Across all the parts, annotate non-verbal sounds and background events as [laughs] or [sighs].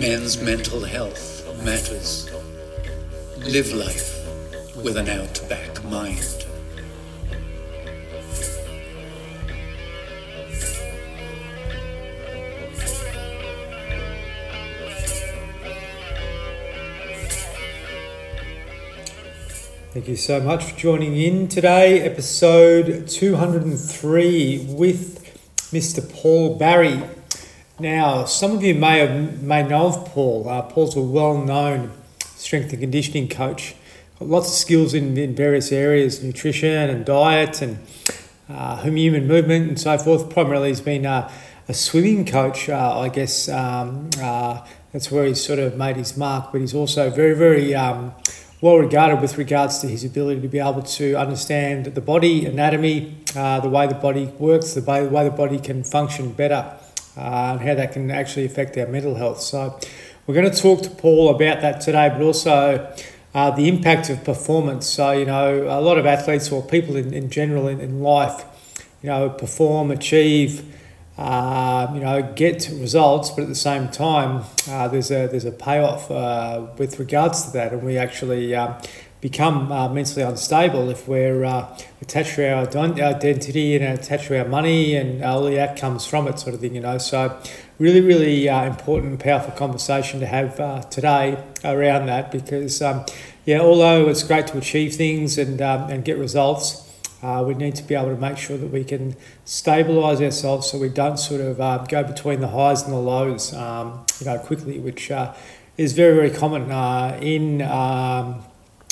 Men's mental health matters. Live life with an outback mind. Thank you so much for joining in today, episode 203 with Mr. Paul Barry. Now, some of you may have may know of Paul. Uh, Paul's a well-known strength and conditioning coach. Got lots of skills in, in various areas, nutrition and diet and uh, human movement and so forth. Primarily, he's been uh, a swimming coach, uh, I guess. Um, uh, that's where he's sort of made his mark. But he's also very, very um, well regarded with regards to his ability to be able to understand the body anatomy, uh, the way the body works, the way, the way the body can function better and how that can actually affect our mental health. So, we're going to talk to Paul about that today, but also uh, the impact of performance. So, you know, a lot of athletes or people in, in general in, in life, you know, perform, achieve, uh, you know, get results, but at the same time, uh, there's a there's a payoff uh, with regards to that, and we actually um, become uh, mentally unstable if we're uh, attached to our identity and attached to our money and all the outcomes from it, sort of thing, you know. So, really, really uh, important and powerful conversation to have uh, today around that because, um, yeah, although it's great to achieve things and, um, and get results. Uh, we need to be able to make sure that we can stabilise ourselves so we don't sort of uh, go between the highs and the lows, um, you know, quickly, which is very, very common in um,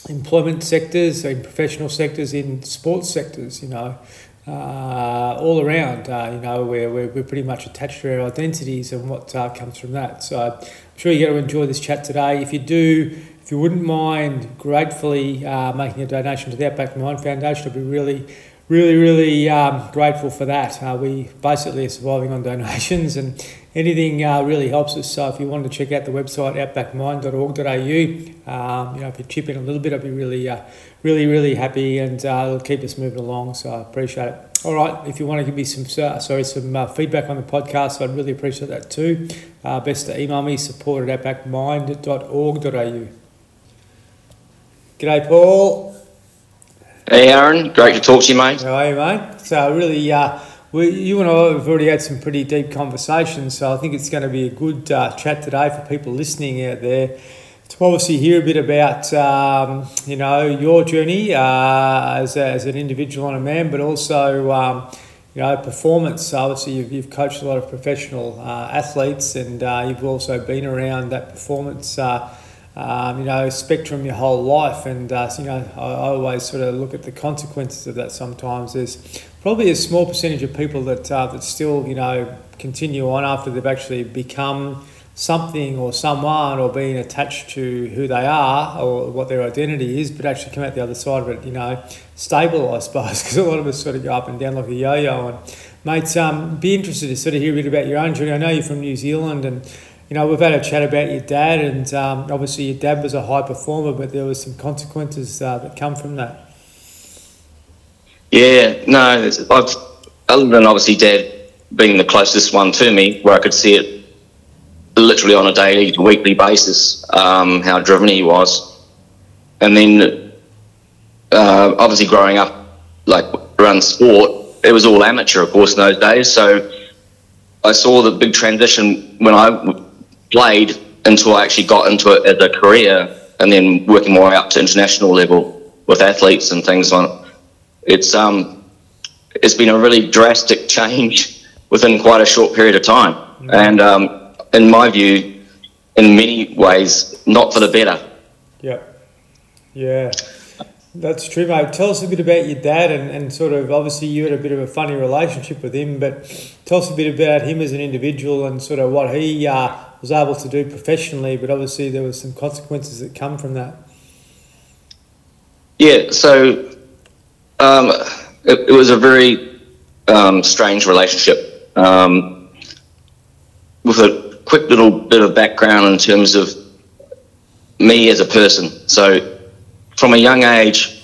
employment sectors, in professional sectors, in sports sectors, you know, uh, all around, uh, you know, we're, we're, we're pretty much attached to our identities and what uh, comes from that. So I'm sure you're going to enjoy this chat today. If you do, if you wouldn't mind gratefully uh, making a donation to the Outback Mind Foundation, I'd be really, really, really um, grateful for that. Uh, we basically are surviving on [laughs] donations and anything uh, really helps us. So if you wanted to check out the website outbackmind.org.au, um, you know, if you chip in a little bit, I'd be really, uh, really, really happy, and uh, it'll keep us moving along. So I appreciate it. All right, if you want to give me some uh, sorry some uh, feedback on the podcast, I'd really appreciate that too. Best to email me support at outbackmind.org.au. G'day, Paul. Hey, Aaron. Great to talk to you, mate. How are you, mate? So really we, you and I have already had some pretty deep conversations, so I think it's going to be a good uh, chat today for people listening out there to obviously hear a bit about um, you know your journey uh, as, a, as an individual and a man, but also um, you know performance. Obviously, you've, you've coached a lot of professional uh, athletes, and uh, you've also been around that performance. Um, you know, spectrum your whole life, and uh, you know, I, I always sort of look at the consequences of that. Sometimes there's probably a small percentage of people that uh, that still you know continue on after they've actually become something or someone or being attached to who they are or what their identity is, but actually come out the other side of it, you know, stable, [laughs] I suppose, because a lot of us sort of go up and down like a yo-yo. And mate, um, be interested to sort of hear a bit about your own journey. I know you're from New Zealand, and you know we've had a chat about your dad, and um, obviously your dad was a high performer, but there was some consequences uh, that come from that. Yeah, no, I've, other than obviously Dad being the closest one to me, where I could see it literally on a daily, weekly basis, um, how driven he was. And then uh, obviously growing up like around sport, it was all amateur, of course, in those days. So I saw the big transition when I played until I actually got into it as a career and then working my way up to international level with athletes and things on it's um, it's been a really drastic [laughs] change within quite a short period of time, mm-hmm. and um, in my view, in many ways, not for the better. Yeah, yeah. That's true, mate. Tell us a bit about your dad and, and sort of obviously you had a bit of a funny relationship with him, but tell us a bit about him as an individual and sort of what he uh, was able to do professionally, but obviously there were some consequences that come from that. Yeah, so um, it, it, was a very um, strange relationship. Um, with a quick little bit of background in terms of me as a person. So, from a young age,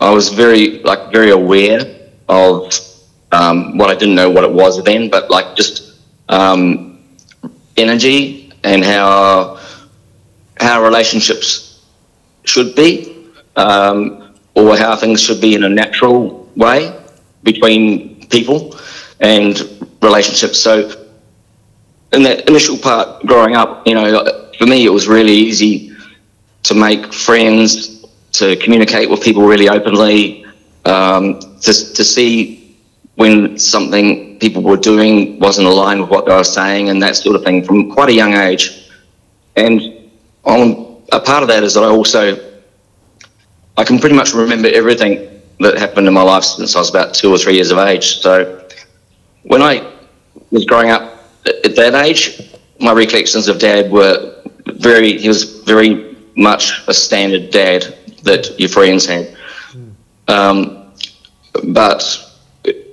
I was very like very aware of um, what I didn't know what it was then, but like just um, energy and how how relationships should be, um, or how things should be in a natural way between people and relationships. So, in that initial part, growing up, you know, for me, it was really easy to make friends, to communicate with people really openly, um, to, to see when something people were doing wasn't aligned with what they were saying and that sort of thing from quite a young age. And on a part of that is that I also I can pretty much remember everything that happened in my life since I was about two or three years of age. So when I was growing up at that age, my recollections of dad were very, he was very much a standard dad that your friends had. Um, but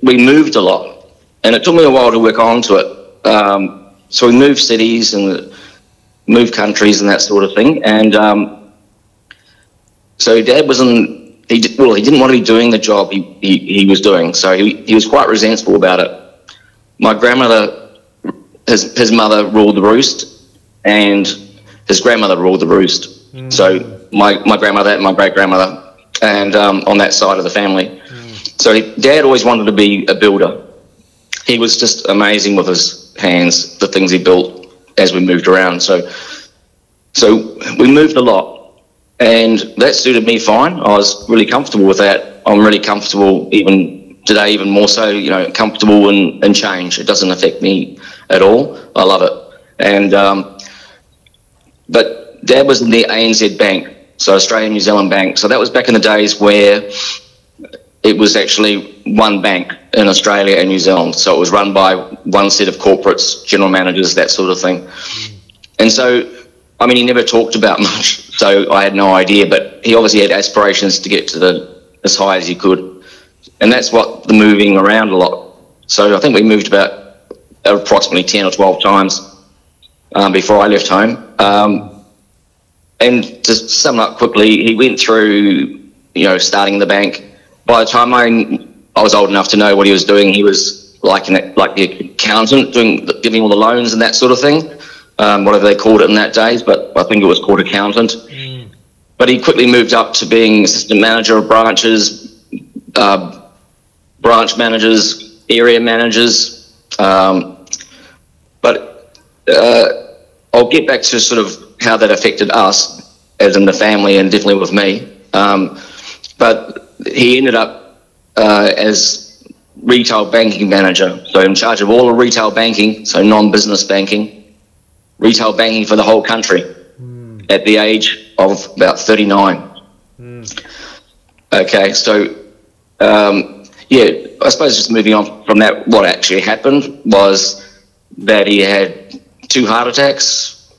we moved a lot and it took me a while to work on to it. Um, so we moved cities and moved countries and that sort of thing. And um, so dad was in he did, well, he didn't want to be doing the job he, he, he was doing, so he, he was quite resentful about it. My grandmother, his, his mother ruled the roost, and his grandmother ruled the roost. Mm. So my, my grandmother and my great grandmother, and um, on that side of the family. Mm. So dad always wanted to be a builder. He was just amazing with his hands, the things he built as we moved around. So, so we moved a lot and that suited me fine. I was really comfortable with that. I'm really comfortable even today, even more so. You know, comfortable in, in change. It doesn't affect me at all. I love it. And um, but Dad was in the ANZ Bank, so Australian New Zealand Bank. So that was back in the days where it was actually one bank in Australia and New Zealand. So it was run by one set of corporates, general managers, that sort of thing. And so I mean, he never talked about [laughs] much, so I had no idea. But he obviously had aspirations to get to the as high as he could, and that's what the moving around a lot. So I think we moved about approximately ten or twelve times um, before I left home. Um, and to sum up quickly, he went through, you know, starting the bank. By the time I, I was old enough to know what he was doing, he was like an, like the accountant, doing giving all the loans and that sort of thing um, whatever they called it in that days, but I think it was called accountant. Mm. But he quickly moved up to being assistant manager of branches, uh, branch managers, area managers. Um, but uh, I'll get back to sort of how that affected us, as in the family, and definitely with me. Um, but he ended up uh, as retail banking manager, so in charge of all the retail banking, so non-business banking retail banking for the whole country mm. at the age of about 39. Mm. Okay, so um, yeah, I suppose just moving on from that, what actually happened was that he had two heart attacks,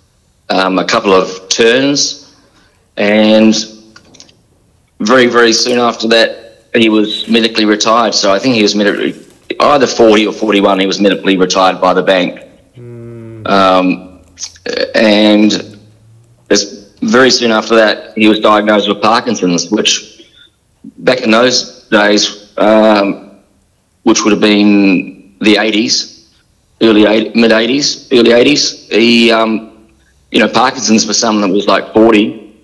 um, a couple of turns, and very, very soon after that, he was medically retired. So I think he was medically, either 40 or 41, he was medically retired by the bank. Mm. Um, and very soon after that, he was diagnosed with Parkinson's, which back in those days, um, which would have been the 80s, early mid 80s, early 80s, he, um, you know, Parkinson's for someone that was like 40,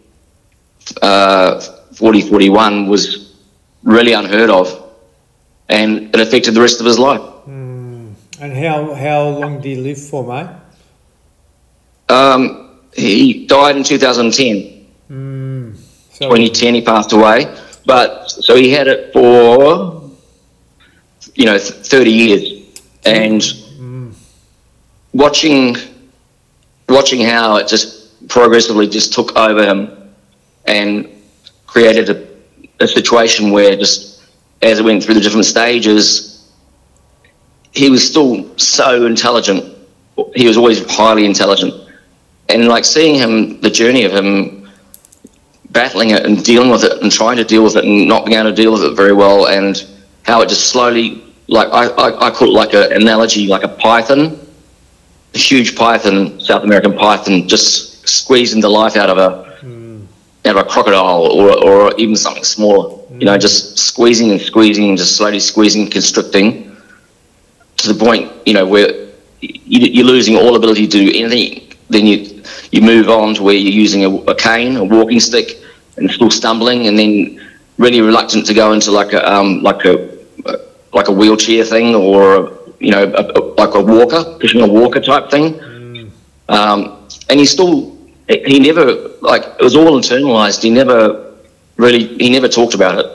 uh, 40, 41 was really unheard of. And it affected the rest of his life. Mm. And how, how long did he live for, mate? Um, he died in 2010. Mm, 2010, he passed away. But so he had it for, you know, 30 years. And mm. watching, watching how it just progressively just took over him and created a, a situation where just as it went through the different stages, he was still so intelligent. He was always highly intelligent and like seeing him, the journey of him battling it and dealing with it and trying to deal with it and not being able to deal with it very well, and how it just slowly, like I, I, I call it like an analogy, like a python, a huge python, South American python, just squeezing the life out of a. out of a crocodile or or even something smaller. Mm. You know, hmm. just squeezing and squeezing and just slowly squeezing, constricting to the point, you know, where you're losing all ability to do anything then you you move on to where you're using a, a cane, a walking stick, and still stumbling, and then really reluctant to go into like a um, like a like a wheelchair thing or you know a, a, like a walker, pushing a walker type thing. Mm. Um, and he still he never like it was all internalized. He never really he never talked about it,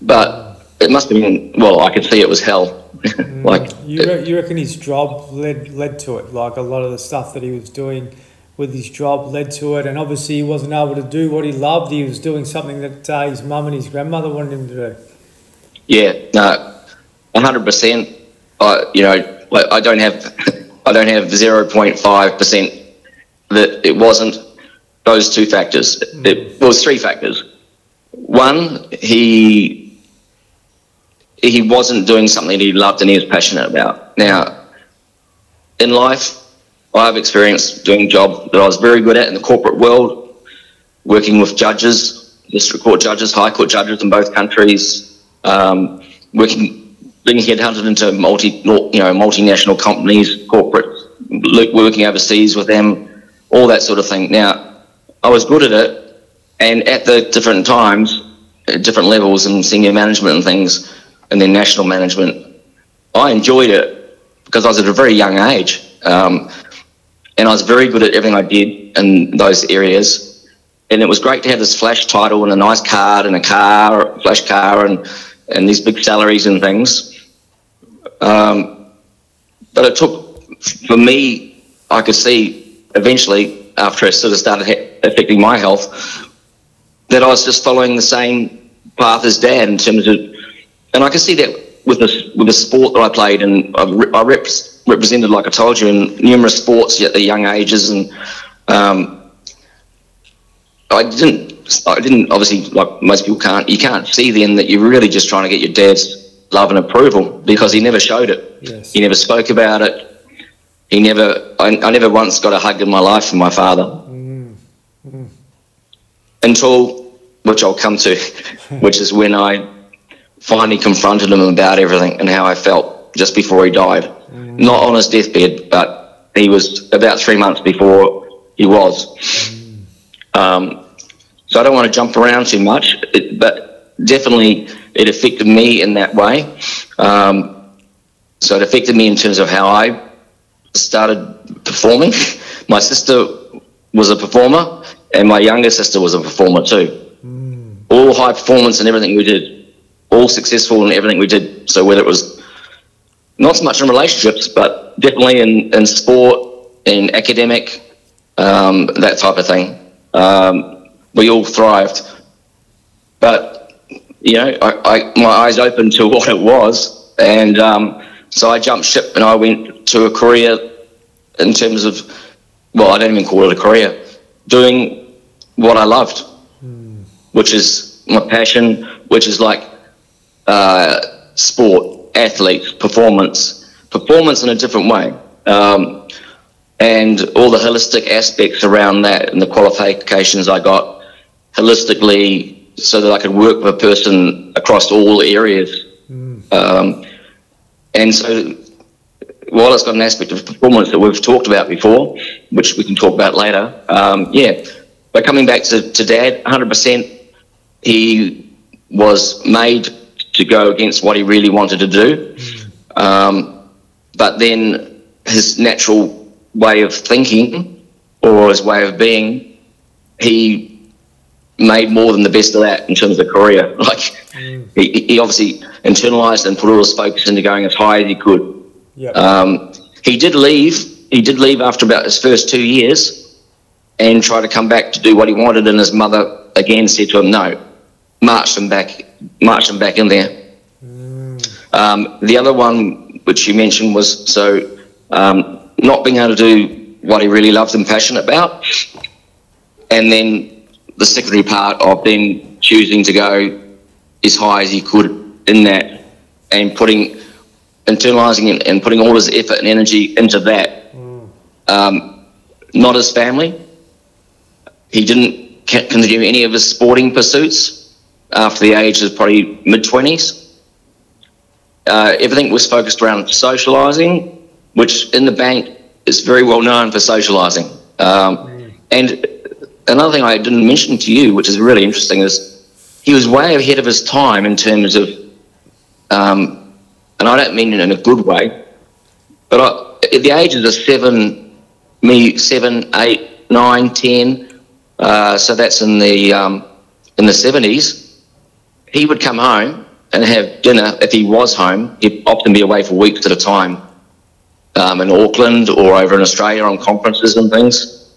but it must have been well. I could see it was hell. [laughs] like you, re- you reckon his job led led to it? Like a lot of the stuff that he was doing with his job led to it, and obviously he wasn't able to do what he loved. He was doing something that uh, his mum and his grandmother wanted him to do. Yeah, no, one hundred percent. I you know I don't have [laughs] I don't have zero point five percent that it wasn't those two factors. Mm. It was three factors. One, he he wasn't doing something he loved and he was passionate about. Now, in life, I've experienced doing a job that I was very good at in the corporate world, working with judges, district court judges, high court judges in both countries, um, working, being headhunted into multi, you know, multinational companies, corporate, working overseas with them, all that sort of thing. Now, I was good at it, and at the different times, at different levels and senior management and things, and then national management. I enjoyed it because I was at a very young age. Um, and I was very good at everything I did in those areas. And it was great to have this flash title and a nice card and a car, flash car, and, and these big salaries and things. Um, but it took, for me, I could see eventually, after it sort of started affecting my health, that I was just following the same path as dad in terms of and I can see that with the with the sport that I played, and I, I rep, represented, like I told you, in numerous sports at the young ages, and um, I didn't. I didn't obviously like most people can't. You can't see then that you're really just trying to get your dad's love and approval because he never showed it. Yes. He never spoke about it. He never. I, I never once got a hug in my life from my father. Mm. Until, which I'll come to, [laughs] which is when I finally confronted him about everything and how I felt just before he died. Mm. Not on his deathbed, but he was about three months before he was. Um, so I don't want to jump around too much, it, but definitely it affected me in that way. Um, so it affected me in terms of how I started performing. my sister was a performer, and my younger sister was a performer too. Mm. All high performance and everything we did all successful in everything we did. So whether it was not so much in relationships, but definitely in, in sport, in academic, um, that type of thing, um, we all thrived. But you know, I, I, my eyes opened to [laughs] what it was, and um, so I jumped ship and I went to a career in terms of, well, I don't even call it a career, doing what I loved, mm. which is my passion, which is like uh, sport, athletes, performance, performance in a different way. Um, and all the holistic aspects around that and the qualifications I got holistically so that I could work with a person across all areas. Mm. Um, and so while it's got an aspect of performance that we've talked about before, which we can talk about later, um, yeah. But coming back to, to Dad, 100%, he was made to go against what he really wanted to do. Um, but then his natural way of thinking or his way of being, he made more than the best of that in terms of career. [laughs] Like mm. he, he, obviously internalized and put all his focus into going as high as he could. Yep. Um, he did leave. He did leave after about his first two years and try to come back to do what he wanted. And his mother again said to him, "No, march him back march them back in there. Mm. Um, the other one, which you mentioned, was so um, not being able to do what he really loves and passionate about, and then the secondary part of then choosing to go as high as he could in that, and putting internalizing and, and putting all his effort and energy into that. Mm. Um, not his family. He didn't continue any of his sporting pursuits after the age of probably mid 20s. Uh, everything was focused around socialising, which in the bank is very well known for socialising. Um, and another thing I didn't mention to you, which is really interesting, is he was way ahead of his time in terms of, um, and I don't mean it in a good way, but I, at the ages of seven, me seven, eight, nine, ten, uh, so that's in the um, in the seventies, he would come home and have dinner if he was home. He'd often be away for weeks at a time um, in Auckland or over in Australia on conferences and things.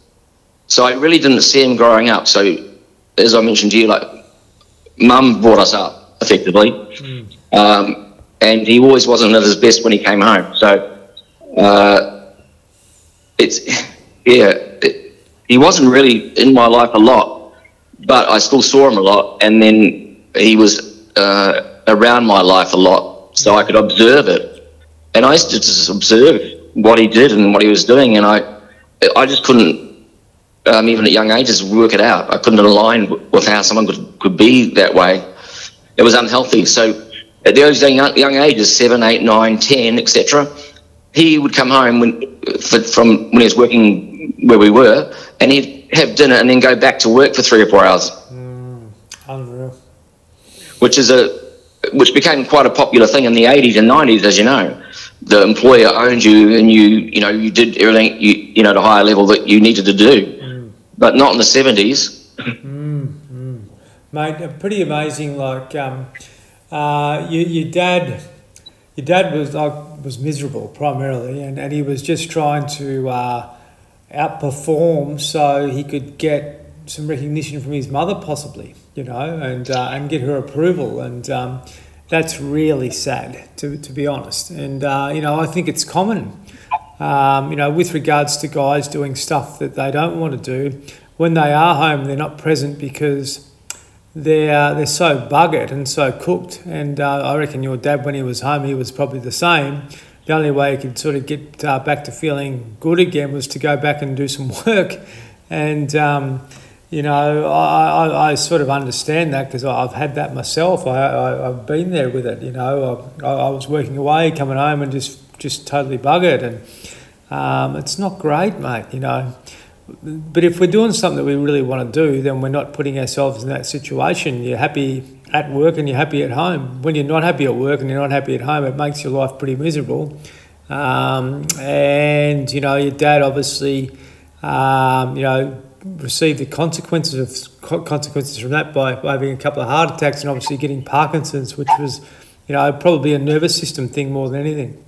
So I really didn't see him growing up. So as I mentioned to you, like mum brought us up effectively, mm. um, and he always wasn't at his best when he came home. So uh, it's [laughs] yeah, it, he wasn't really in my life a lot, but I still saw him a lot, and then he was uh, around my life a lot, so I could observe it and I used to just observe what he did and what he was doing, and I, I just couldn't, um, even at young ages, work it out. I couldn't align with how someone could, could be that way. It was unhealthy. So at those young, young ages, seven, eight, nine, ten, etc., he would come home when, from when he was working where we were, and he'd have dinner and then go back to work for three or four hours. Mm, unreal. Which is a which became quite a popular thing in the 80s and 90s, as you know. The employer owned you, and you, you know, you did everything, you, you know, at a higher level that you needed to do, mm. but not in the 70s. mm, mm. Mate, pretty amazing. Like, um, uh, you, your dad, your dad was like was miserable primarily, and, and he was just trying to uh, outperform so he could get some recognition from his mother, possibly, you know, and uh, and get her approval, and um, that's really sad, to, to be honest. And uh, you know, I think it's common, um, you know, with regards to guys doing stuff that they don't want to do. When they are home, they're not present because they're they're so buggered and so cooked. And uh, I reckon your dad, when he was home, he was probably the same. The only way he could sort of get uh, back to feeling good again was to go back and do some [laughs] work, and. Um, you know, I, I, I, sort of understand that because I've had that myself. I, I, have been there with it, you know. I, I was working away, coming home and just, just totally buggered. And um, it's not great, mate, you know. But if we're doing something that we really want to do, then we're not putting ourselves in that situation. You're happy at work and you're happy at home. When you're not happy at work and you're not happy at home, it makes your life pretty miserable. Um, and, you know, your dad obviously, um, you know, received the consequences of consequences from that by, by having a couple of heart attacks and obviously getting Parkinson's, which was, you know, probably a nervous system thing more than anything.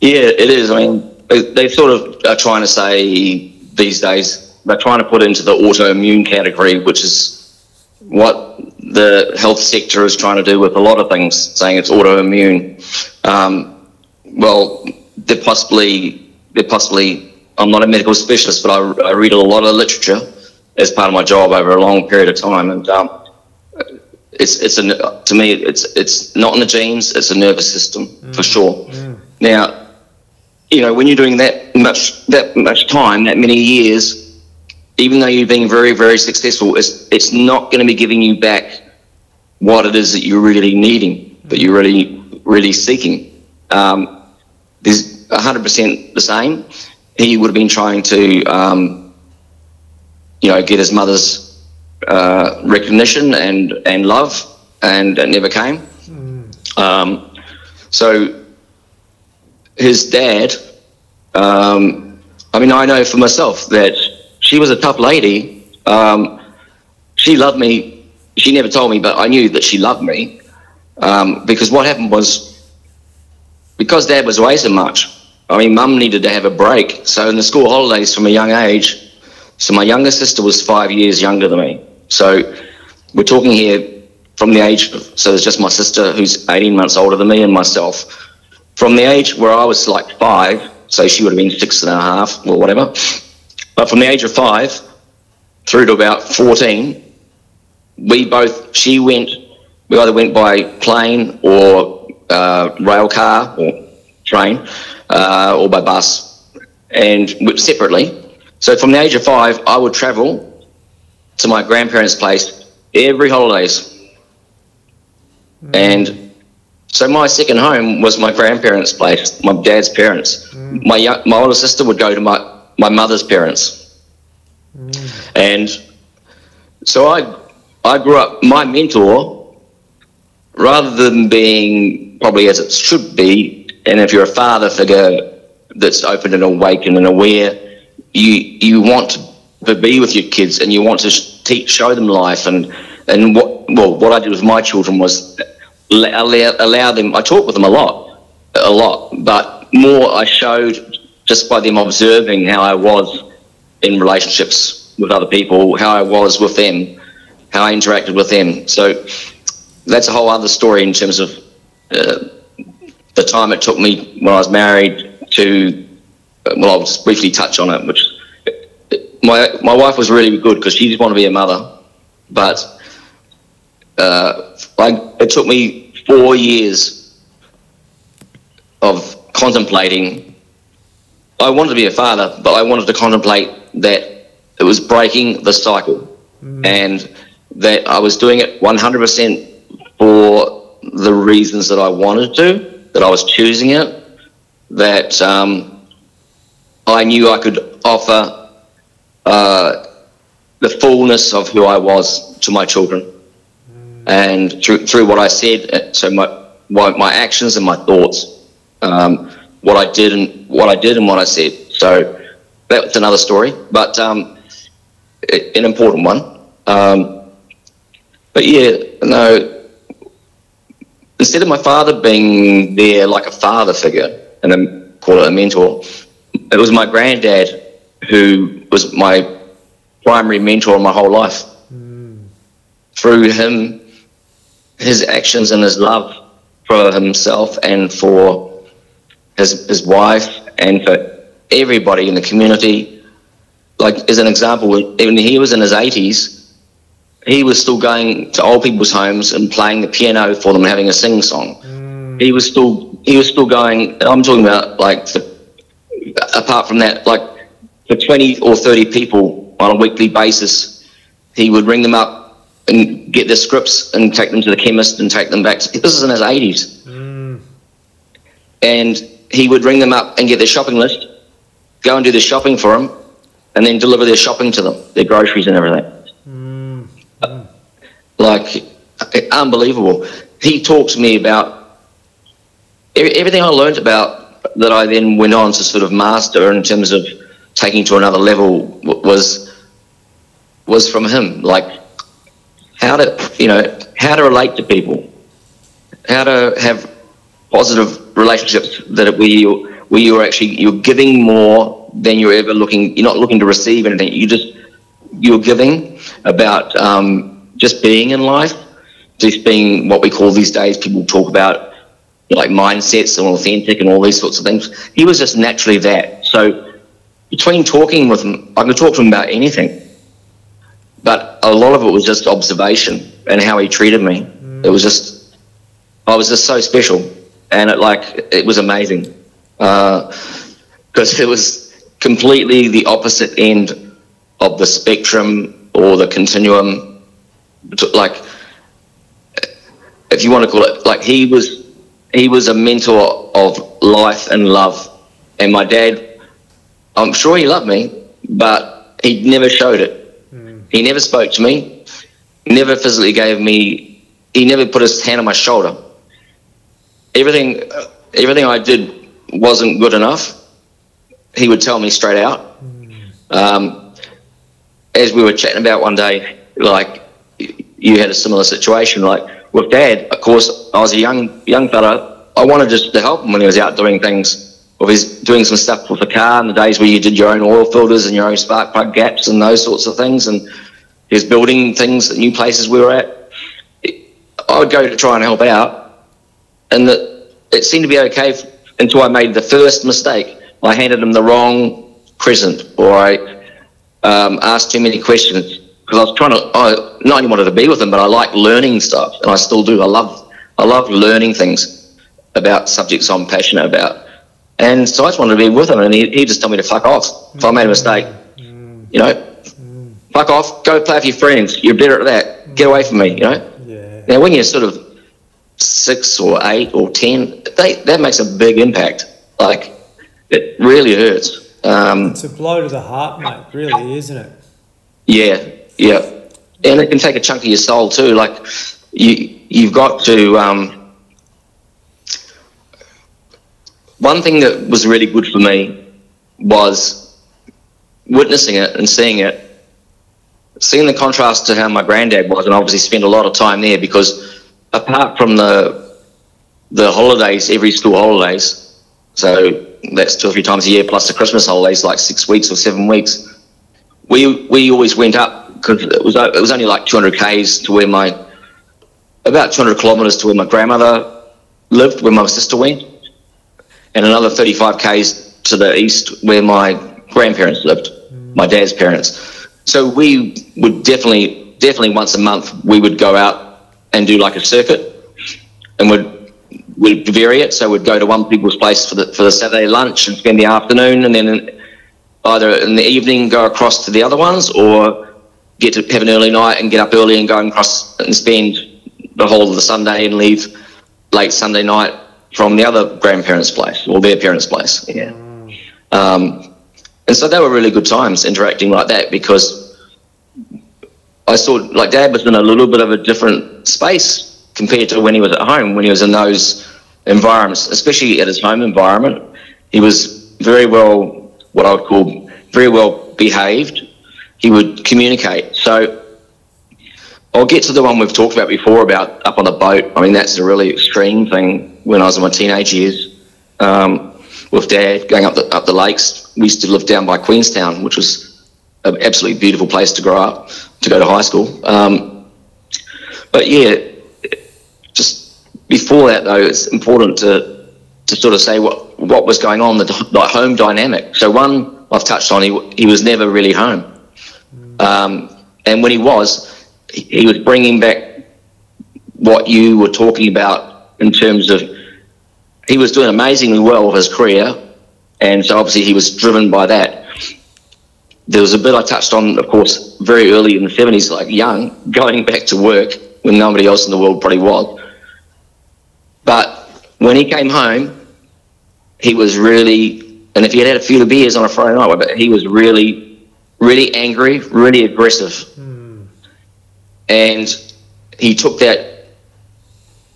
Yeah, it is. I mean, they sort of are trying to say these days they're trying to put into the autoimmune category, which is what the health sector is trying to do with a lot of things, saying it's autoimmune. Um, well, they're possibly they're possibly I'm not a medical specialist, but I, I, read a lot of literature as part of my job over a long period of time, and um, it's it's a to me it's it's not in the genes, it's a nervous system mm. for sure. Mm. Now, you know, when you're doing that much that much time, that many years, even though you've been very very successful, it's it's not going to be giving you back what it is that you're really needing, that you're really really seeking. Um, there's 100% the same he would have been trying to, um, you know, get his mother's uh, recognition and, and love, and it never came. Mm. Um, so his dad, um, I mean, I know for myself that she was a tough lady. Um, she loved me. She never told me, but I knew that she loved me um, because what happened was because dad was away so much, I mean, mum needed to have a break. So in the school holidays from a young age, so my younger sister was five years younger than me. So we're talking here from the age, of, so there's just my sister who's 18 months older than me and myself. From the age where I was like five, so she would have been six and a half or whatever. But from the age of five through to about 14, we both, she went, we either went by plane or uh, rail car or train uh, or by bus, and separately. So from the age of five, I would travel to my grandparents' place every holidays, mm. and So my second home was my grandparents' place, my dad's parents. Mm. My young, my older sister would go to my, my mother's parents, mm. and so I I grew up. My mentor, rather than being probably as it should be, and if you're a father figure that's open and awakened and aware, you you want to be with your kids and you want to teach, show them life and and what well what I did with my children was allow, allow them. I talked with them a lot, a lot, but more I showed just by them observing how I was in relationships with other people, how I was with them, how I interacted with them. So that's a whole other story in terms of uh, the time it took me when I was married to. Well, I'll just briefly touch on it, which my my wife was really good because she did want to be a mother, but uh, like it took me four years of contemplating. I wanted to be a father, but I wanted to contemplate that it was breaking the cycle, mm. and that I was doing it 100% for the reasons that I wanted to, that I was choosing it, that um, I knew I could offer uh, the fullness of who I was to my children and through through what I said, uh, so my my actions and my thoughts, um, what I did and what I did and what I said. So that's another story, but um, an important one. Um, but yeah, no. Instead of my father being there like a father figure and then call it a mentor, it was my granddad who was my primary mentor my whole life. Mm. Through him, his actions and his love for himself and for his his wife and for everybody in the community. Like as an example, when he was in his eighties, he was still going to old people's homes and playing the piano for them, and having a sing song. Mm. He was still he was still going. I'm talking about like the, apart from that, like for twenty or thirty people on a weekly basis, he would ring them up and get the scripts and take them to the chemist and take them back. This is in his 80s. Mm. And he would ring them up and get their shopping list, go and do the shopping for them, and then deliver their shopping to them, their groceries and everything. Mm. Mm. Like, unbelievable. He talks to me about everything I learned about that I then went on to sort of master in terms of taking to another level was was from him. Like how to, you know, how to relate to people, how to have positive relationships that we where you're actually you're giving more than you're ever looking. You're not looking to receive anything. You just you're giving about um, just being in life, just being what we call these days. People talk about like mindsets and authentic and all these sorts of things. He was just naturally that. So between talking with him, I could talk to him about anything but a lot of it was just observation and how he treated me. Mm. It was just, I was just so special, and it like it was amazing because uh, it was completely the opposite end of the spectrum or the continuum. Like, if you want to call it, like he was, he was a mentor of life and love, and my dad. I'm sure he loved me, but he never showed it he never spoke to me. Never physically gave me. He never put his hand on my shoulder. Everything, everything I did wasn't good enough. He would tell me straight out. Um, as we were chatting about one day, like you had a similar situation, like with Dad. Of course, I was a young young fella. I wanted just to help him when he was out doing things or he's doing some stuff with the car in the days where you did your own oil filters and your own spark plug gaps and those sorts of things. And he was building things at new places we were at. I would go to try and help out, and it seemed to be okay until I made the first mistake. I handed him the wrong present, or I um, asked too many questions because I was trying to. I not only wanted to be with him, but I like learning stuff, and I still do. I love I love learning things about subjects I'm passionate about. And so I just wanted to be with him, and he, he just told me to fuck off if I made a mistake. You know, fuck off, go play with your friends. You're better at that. Get away from me. You know. Yeah. Now, when you're sort of six or eight or ten, they, that makes a big impact. Like it really hurts. Um, It's a blow to the heart, mate. Really, isn't it? yeah, yeah, and it can take a chunk of your soul too. Like you, you've got to. Um, one thing that was really good for me was witnessing it and seeing it, seeing the contrast to how my granddad was, and obviously spent a lot of time there because apart from the the holidays, every school holidays, so that's two or three times a year plus the Christmas holidays, like six weeks or seven weeks. We we always went up because it was it was only like 200 k's to where my about 200 kilometres to where my grandmother lived, where my sister went, and another 35 k's to the east where my grandparents lived, mm. my dad's parents. So we would definitely definitely once a month we would go out and do like a circuit, and would we'd vary it. So we'd go to one people's place for the for the Saturday lunch and spend the afternoon, and then either in the evening go across to the other ones, or get to have an early night and get up early and go across and spend the whole of the Sunday and leave late Sunday night from the other grandparents' place or their parents' place. Yeah. Um, and so they were really good times interacting like that because I saw like Dad was in a little bit of a different space compared to when he was at home, when he was in those environments, especially at his home environment. He was very well, what I would call very well behaved. He would communicate. So I'll get to the one we've talked about before about up on the boat. I mean, that's a really extreme thing when I was in my teenage years um, with Dad going up the, up the lakes. We used to live down by Queenstown, which was an absolutely beautiful place to grow up, to go to high school. Um, but yeah, just before that though, it's important to to sort of say what what was going on the, the home dynamic. So one I've touched on, he he was never really home, um, and when he was, he, he was bringing back what you were talking about in terms of he was doing amazingly well with his career, and so obviously he was driven by that. There was a bit I touched on, of course, very early in the 70s, like young, going back to work when nobody else in the world probably was. But when he came home, he was really, and if he had had a few beers on a Friday night, but he was really, really angry, really aggressive. Hmm. And he took that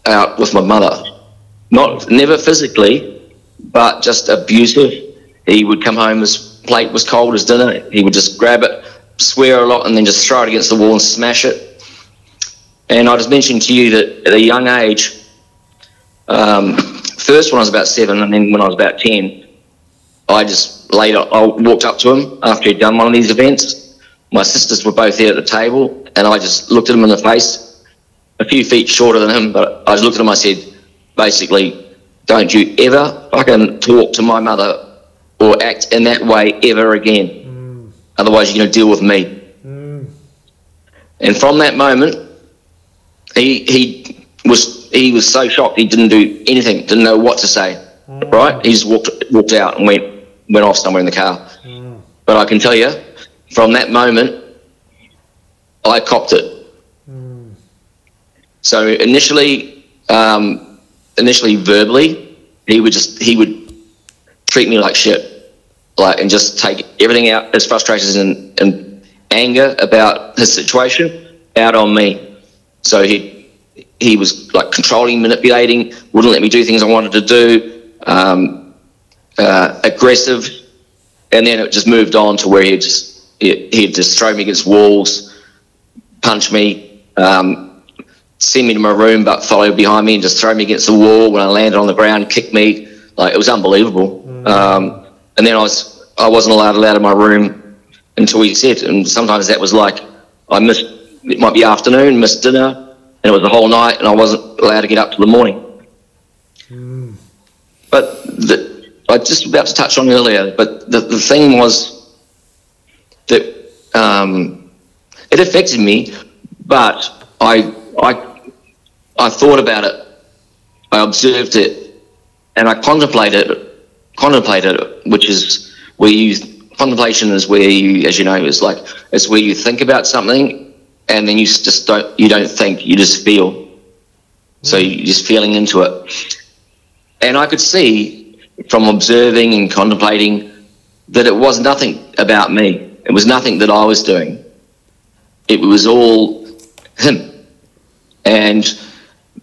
out with my mother. Not never physically, but just abusive. He would come home, his plate was cold, his dinner. He would just grab it, swear a lot, and then just throw it against the wall and smash it. And I just mentioned to you that at a young age, um, first when I was about seven, and then when I was about ten, I just laid. I walked up to him after he'd done one of these events. My sisters were both there at the table, and I just looked at him in the face, a few feet shorter than him, but I just looked at him. I said, basically, don't you ever fucking talk to my mother or act in that way ever again. Mm. Otherwise, you're going to deal with me. Mm. And from that moment, he he was he was so shocked he didn't do anything, didn't know what to say. Mm. Right? He just walked walked out and went went off somewhere in the car. But I can tell you, from that moment, I copped it. So initially, um, initially verbally, he would just he would treat me like shit, like and just take everything out, his frustrations and, and anger about his situation out on me. So he he was like controlling, manipulating, wouldn't let me do things I wanted to do, um, uh, aggressive, and then it just moved on to where he'd just he- he'd just throw me against walls, punch me. Um, send me to my room, but follow behind me and just throw me against the wall when I landed on the ground, kick me. Like it was unbelievable. Um, and then I was I wasn't allowed out of my room until he said. And sometimes that was like I missed. It might be afternoon, missed dinner, and it was the whole night, and I wasn't allowed to get up till the morning. But the, I just about to touch on earlier. But the, the thing was that um, it affected me, but I I I thought about it, I observed it, and I contemplated it. Contemplated it, which is where you contemplation is where you, as you know, is like it's where you think about something, and then you just don't you don't think, you just feel. So hmm. you're just feeling into it. And I could see from observing and contemplating that it was nothing about me. It was nothing that I was doing. It was all him. And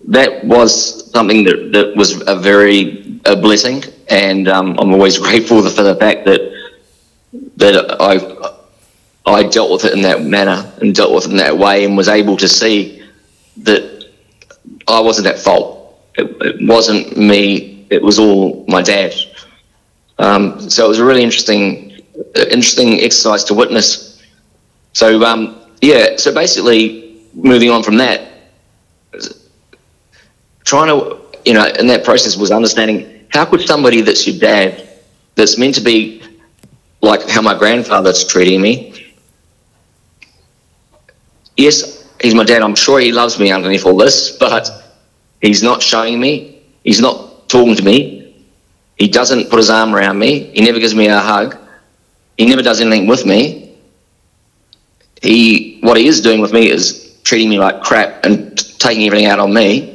that was something that, that was a very a blessing. And um, I'm always [laughs] grateful for the fact that that I I dealt with it in that manner and dealt with it in that way and was able to see that I wasn't at fault. It, it wasn't me. It was all my dad. Um, so it was a really interesting, interesting exercise to witness. So um, yeah. So basically, moving on from that, trying to you know, in that process was understanding how could somebody that's your dad, that's meant to be like how my grandfather's treating me. Yes, he's my dad. I'm sure he loves me underneath all this, but he's not showing me. He's not talking to me. He doesn't put his arm around me. He never gives me a hug. He never does anything with me. He, what he is doing with me is treating me like crap and taking everything out on me.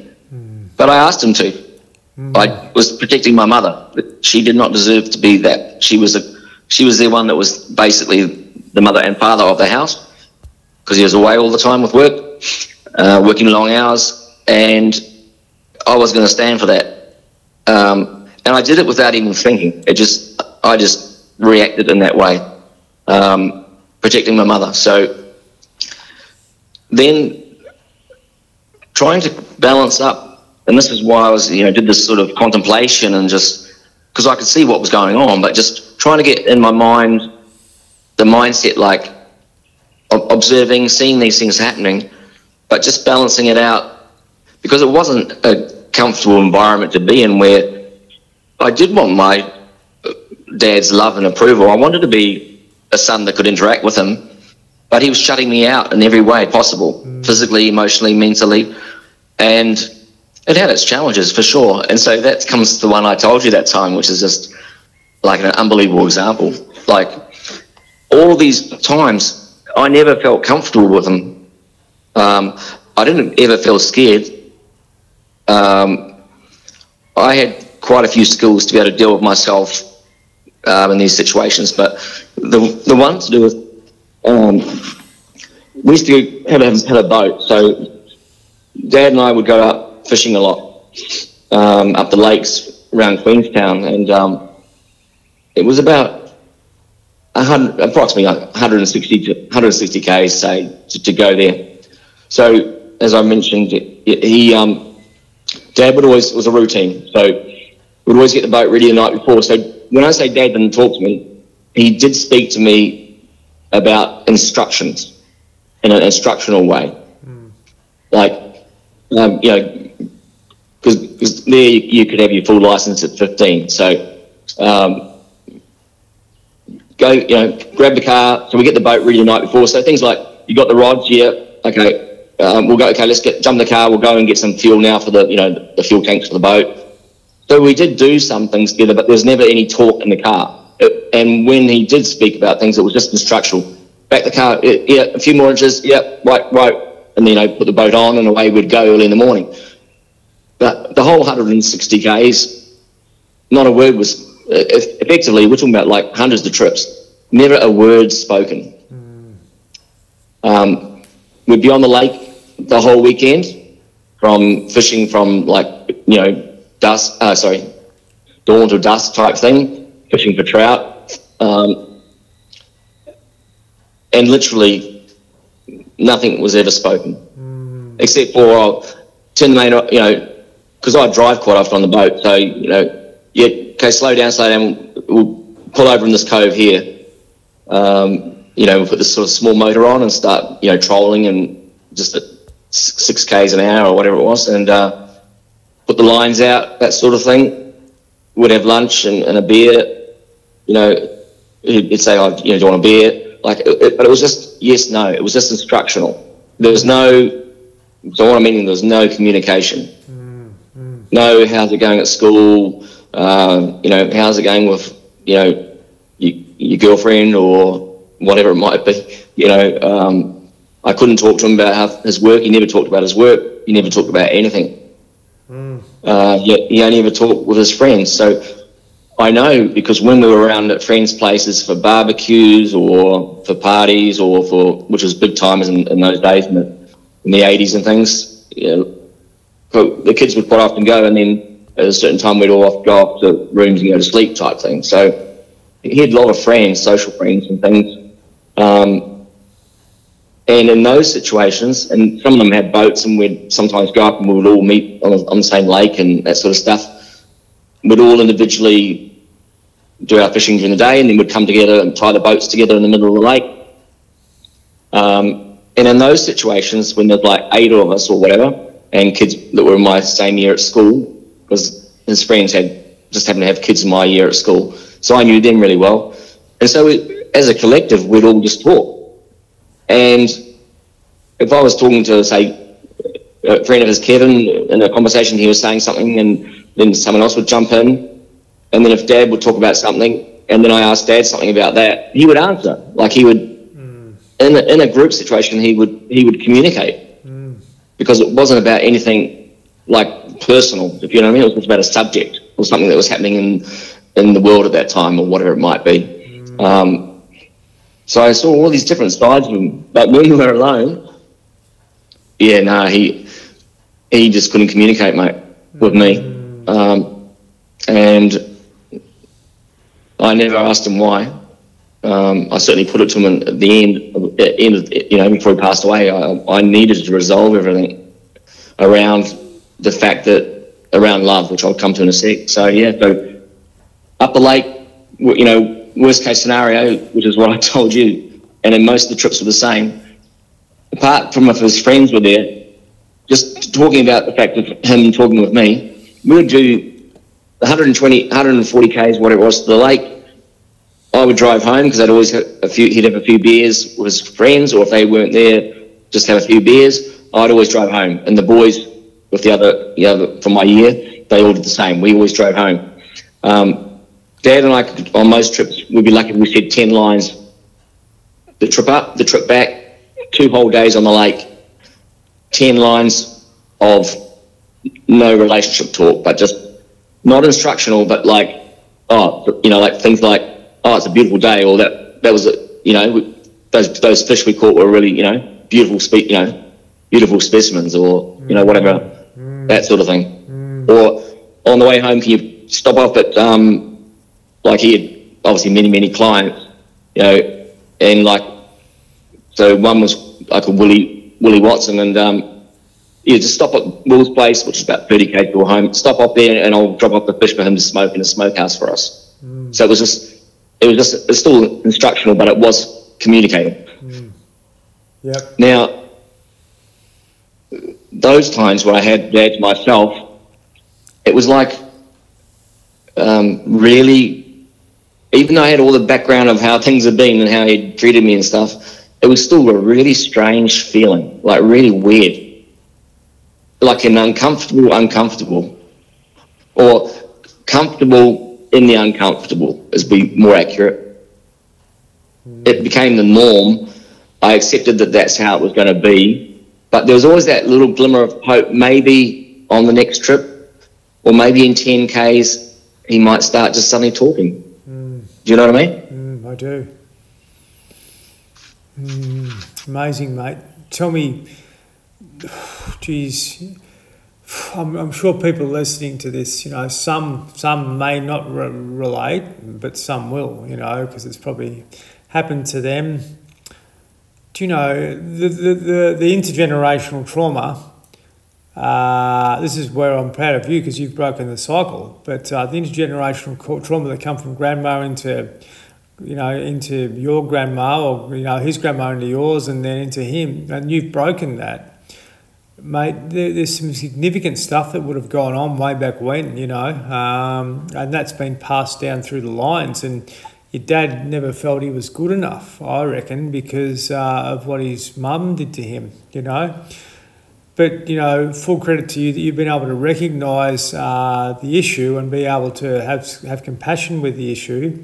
But I asked him to. Mm. I was protecting my mother. She did not deserve to be that. She was a she was the one that was basically the mother and father of the house because he was away all the time with work, uh, working long hours, and I was going to stand for that. Um, and I did it without even thinking. It just, I just reacted in that way, um, protecting my mother. So then trying to balance up, and this is why I was, you know, did this sort of contemplation and just because I could see what was going on, but just trying to get in my mind the mindset like observing, seeing these things happening, but just balancing it out because it wasn't a comfortable environment to be in where I did want my dad's love and approval. I wanted to be a son that could interact with him, but he was shutting me out in every way possible mm. physically, emotionally, mentally. And it had its challenges for sure. And so that comes to the one I told you that time, which is just like an unbelievable example. Like all these times, I never felt comfortable with them. Um, I didn't ever feel scared. Um, I had quite a few skills to be able to deal with myself um, in these situations, but the the one to do with um, we used to have a, have a boat. So Dad and I would go up fishing a lot um, up the lakes around Queenstown, and um, it was about approximately 160 to 160 k's, say, to, to, go there. So, as I mentioned, he um, Dad would always was a routine. So, we'd always get the boat ready the night before. So, when I say Dad didn't talk to me, he did speak to me about instructions in an instructional way, mm. like um, you know because there you could have your full license at 15. So um, go, you know, grab the car. So we get the boat ready the night before. So things like you got the rods, yeah, okay. Um, we'll go. Okay, let's get jump the car. We'll go and get some fuel now for the you know the fuel tanks for the boat. So we did do some things together, but there's never any talk in the car. It, and when he did speak about things, it was just instructional. Back the car, yeah, a few more inches, yeah, right, right, and then you know put the boat on, and away we'd go early in the morning. But the whole 160 Ks, not a word was, uh, effectively, we're talking about like hundreds of trips, never a word spoken. Mm. Um, we'd be on the lake the whole weekend from fishing from like, you know, dusk, uh, sorry, dawn to dusk type thing, fishing for trout. Um, and literally nothing was ever spoken mm. except for I'll turn the main, you know, because I drive quite often on the boat. So you know, yeah, okay, slow down, slow down. We'll pull over in this cove here. Um, you know, we'll put this sort of small motor on and start, you know, trolling and just at six k's an hour or whatever it was, and uh, put the lines out, that sort of thing. We'd have lunch and, and a beer. You know, he'd say, "Oh, you know, do you want a beer?" Like, it, but it was just yes, no. It was just instructional. There was no. So what I'm meaning, there was no communication know how's it going at school, uh, you know, how's it going with, you know, your, your girlfriend or whatever it might be. You know, um, I couldn't talk to him about how, his work. He never talked about his work. He never talked about anything. Uh, yet he only ever talked with his friends. So I know because when we were around at friends' places for barbecues or for parties or for which was big times in, in those days in the, in the 80s and things, you know, but the kids would quite often go and then at a certain time we'd all off, go off to rooms and go to sleep type thing. So he had a lot of friends, social friends and things. Um, and in those situations, and some of them had boats, and we'd sometimes go up and we would all meet on, on the same lake and that sort of stuff. We'd all individually do our fishing during the day, and then we'd come together and tie the boats together in the middle of the lake. Um, and in those situations, when there's like eight of us or whatever, and kids that were in my same year at school, because his friends had just happened to have kids in my year at school, so I knew them really well. And so, we, as a collective, we'd all just talk. And if I was talking to, say, a friend of his, Kevin, in a conversation, he was saying something, and then someone else would jump in. And then if Dad would talk about something, and then I asked Dad something about that, he would answer. Like he would, mm. in, a, in a group situation, he would he would communicate because it wasn't about anything like personal. If you know what I mean, it was just about a subject or something that was happening in in the world at that time or whatever it might be. Um, so I saw all these different sides of him. But when we were alone, yeah, no, he he just couldn't communicate, mate, with me. Um, and I never asked him why. Um, I certainly put it to him at the end, the end you know, before he passed away. I, I needed to resolve everything around the fact that around love, which I'll come to in a sec. So yeah, so up the lake, you know, worst case scenario, which is what I [laughs] told you, and then most of the trips were the same. Apart from if his friends were there, just talking about the fact of him talking with me, we would do 120, 140 k's, whatever it was, to the lake. I would drive home because I'd always a few. He'd have a few beers with his friends, or if they weren't there, just have a few beers. I'd always drive home, and the boys with the other, the other from my year, they all did the same. We always drove home. Um, Dad and I, could- on most trips, we'd be lucky if we said ten lines. The trip up, the trip back, two whole days on the lake, ten lines of no relationship talk, but just not instructional, but like, oh, you know, like things like, oh, it's a beautiful day, or that that was a, you know, we- those those fish we caught were really, you know, beautiful, spe- you know, beautiful specimens, or you know, whatever, that sort of thing. Or on the way home, can you stop off at, um, like he had obviously many many clients, you know, and like, so one was like a Willie Willie Watson, and um, yeah, just stop at Will's place, which is about 30 k to home. Stop up there, and I'll drop off the fish for him to smoke in a smokehouse for us. So it was just, it was just, it's still instructional, but it was communicating. Yep. Now, those times where I had to myself, it was like um, really, even though I had all the background of how things had been and how he'd treated me and stuff, it was still a really strange feeling, like really weird, like an uncomfortable, uncomfortable, or comfortable in the uncomfortable, is be more accurate. It became the norm. I accepted that that's how it was going to be, but there was always that little glimmer of hope. Maybe on the next trip, or maybe in 10 Ks, he might start just suddenly talking. Do you know what I mean? Mm, I do. Mm, amazing, mate. Tell me, [sighs] geez, I'm, I'm sure people listening to this, you know, some some may not re- relate, but some will, you know, because it's probably happened to them. Do you know the the, the, the intergenerational trauma? Uh, this is where I'm proud of you because you've broken the cycle. But uh, the intergenerational trauma that come from grandma into, you know, into your grandma or you know his grandma into yours and then into him, and you've broken that, mate. There, there's some significant stuff that would have gone on way back when, you know, um, and that's been passed down through the lines and. Your dad never felt he was good enough, I reckon, because uh, of what his mum did to him, you know but you know, full credit to you that you've been able to recognise uh, the issue and be able to have have compassion with the issue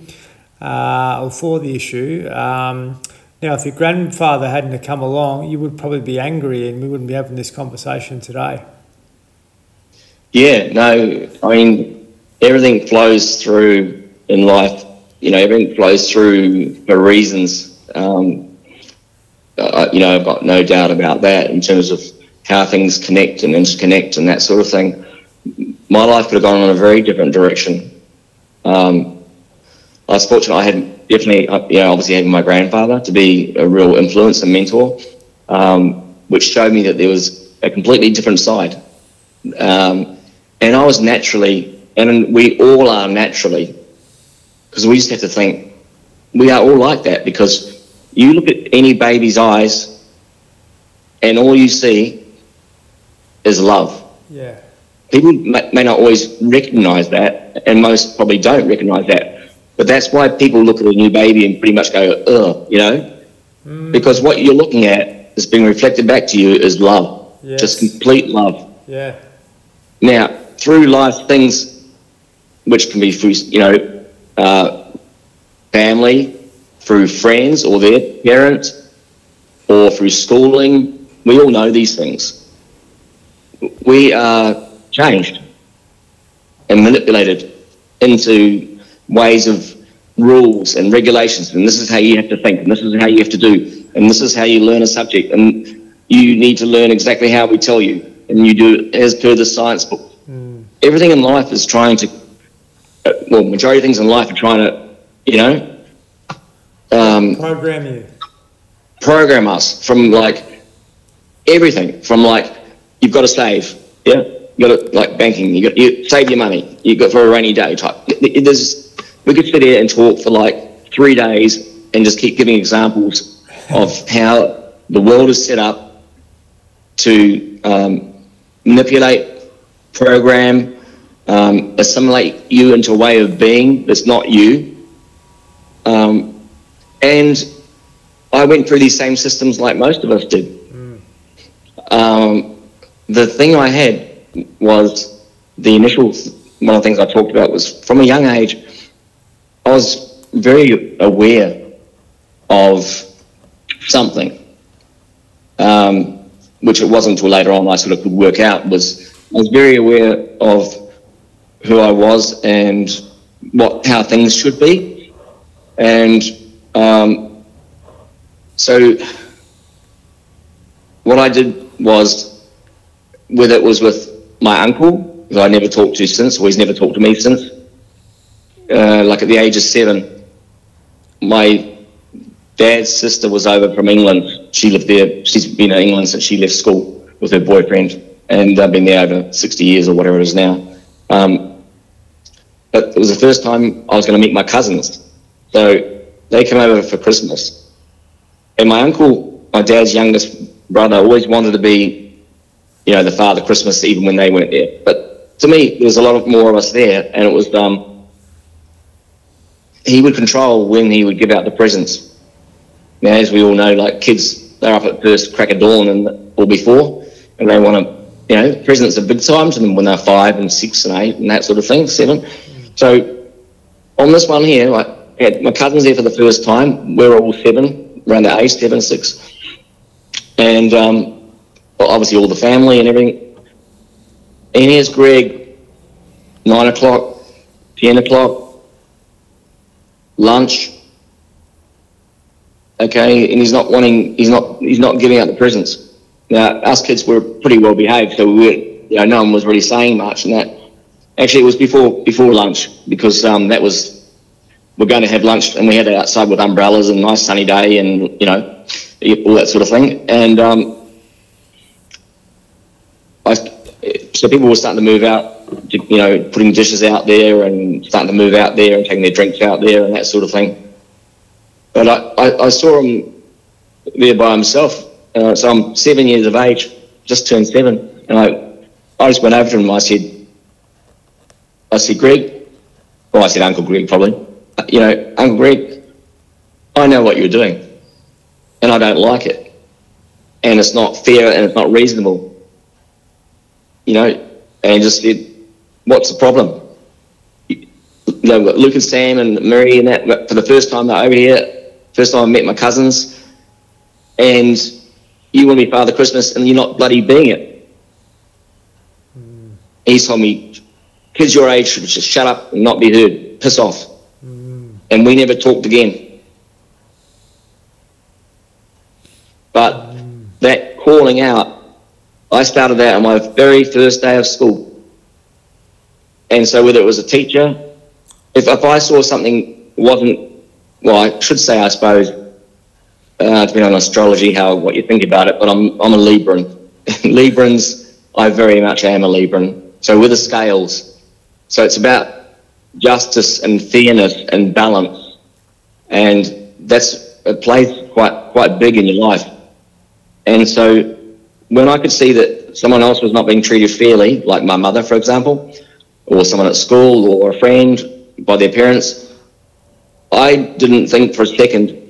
uh, or for the issue. Um, now, if your grandfather hadn't have come along, you would probably be angry, and we wouldn't be having this conversation today. Yeah, no, I mean, everything flows through in life. You know, everything flows through for reasons. Um, you know, I've got no doubt about that in terms of how things connect and interconnect and that sort of thing. My life could have gone in a very different direction. Um, I was fortunate. I had definitely, uh, you know, obviously having my grandfather to be a real influence and mentor, um, which showed me that there was a completely different side. Um, and I was naturally, and we all are naturally, because we just have to think we are all like that. Because you look at any baby's eyes, and all you see is love. Yeah. People may, may not always recognise that, and most probably don't recognise that. But that's why people look at a new baby and pretty much go, ugh, you know? Because what you're looking at is being reflected back to you is love, Yes. just complete love. Yeah. Now, through life, things which can be through, you know, uh, family, through friends or their parents, or through schooling, we all know these things. We are changed and manipulated into ways of rules and regulations, and this is how you have to think, and this is how you have to do, and this is how you learn a subject, and you need to learn exactly how we tell you, and you do it as per the science book. Everything in life is trying to, uh, well, majority of things in life are trying to, you know, um, Program you. program us from like everything from like you've got to save yeah you got to like banking you got you save your money you got for a rainy day type there's we could sit here and talk for like three days and just keep giving examples of [laughs] how the world is set up to um, manipulate program um, assimilate you into a way of being that's not you um, and I went through these same systems like most of us did. Um, the thing I had was the initial one of the things I talked about was from a young age, I was very aware of something, um, which it wasn't until later on I sort of could work out. Was I was very aware of who I was and what how things should be, and um, so what I did was, whether it was with my uncle, who I never talked to since, or he's never talked to me since, uh, like at the age of seven, my dad's sister was over from England. She lived there. She's been in England since she left school with her boyfriend, and I've been there over 60 years or whatever it is now. Um, but it was the first time I was going to meet my cousins. So they came over for Christmas. And my uncle, my dad's youngest brother, always wanted to be, you know, the father Christmas even when they weren't there. But to me, there was a lot of more of us there, and it was um, he would control when he would give out the presents. Now, as we all know, like kids, they're up at first crack of dawn and or before, and they want to, you know, presents are big time to them when they're five and six and eight and that sort of thing, seven. So on this one here, like, had my cousins there for the first time. We're all seven, around the age, seven, six. And um, well, obviously all the family and everything. And here's Greg, nine o'clock, ten o'clock, lunch. Okay, and he's not wanting, he's not, he's not giving out the presents. Now, us kids were pretty well behaved, so we you know, no one was really saying much and that. Actually, it was before before lunch because um, that was we're going to have lunch and we had it outside with umbrellas and nice sunny day and you know all that sort of thing. And um, I, so people were starting to move out, you know, putting dishes out there and starting to move out there and taking their drinks out there and that sort of thing. But I, I, I saw him there by himself. Uh, so I'm seven years of age, just turned seven, and I, I just went over to him and I said, I said, Greg, well, I said Uncle Greg probably, Uh, you know, Uncle Greg, I know what you're doing, and I don't like it, and it's not fair and it's not reasonable, you know, and just said, what's the problem? You know, Luke and Sam and Mary and that, for the first time they're over here, first time I met my cousins, and you want to be Father Christmas and you're not bloody being it. Mm. he told me, kids your age should just shut up and not be heard, piss off. Mm. And we never talked again. But mm. that calling out, I started that on my very first day of school. And so whether it was a teacher, if, if I saw something wasn't, well, I should say, I suppose, uh, depending on astrology, how what you think about it, but I'm, I'm a Libran. [laughs] Librans, I very much am a Libran. So with the scales. So it's about justice and fairness and balance. And that's a place quite, quite big in your life. And so when I could see that someone else was not being treated fairly, like my mother, for example, or someone at school or a friend by their parents, I didn't think for a second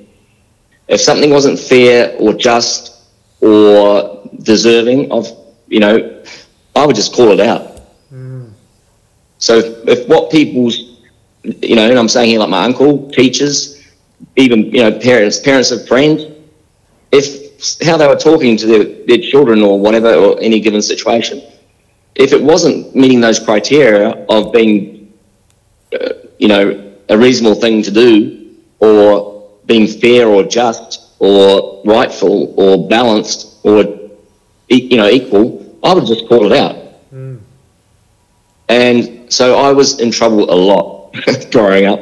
if something wasn't fair or just or deserving of, you know, I would just call it out. Hmm. So if, if what people's, you know, and I'm saying here like my uncle, teachers, even, you know, parents, parents of friends, if how they were talking to their, their children or whatever, or any given situation, if it wasn't meeting those criteria of being, uh, you know, a reasonable thing to do or being fair or just or rightful or balanced or, e- you know, equal, I would just call it out. And so I was in trouble a lot [laughs] growing up.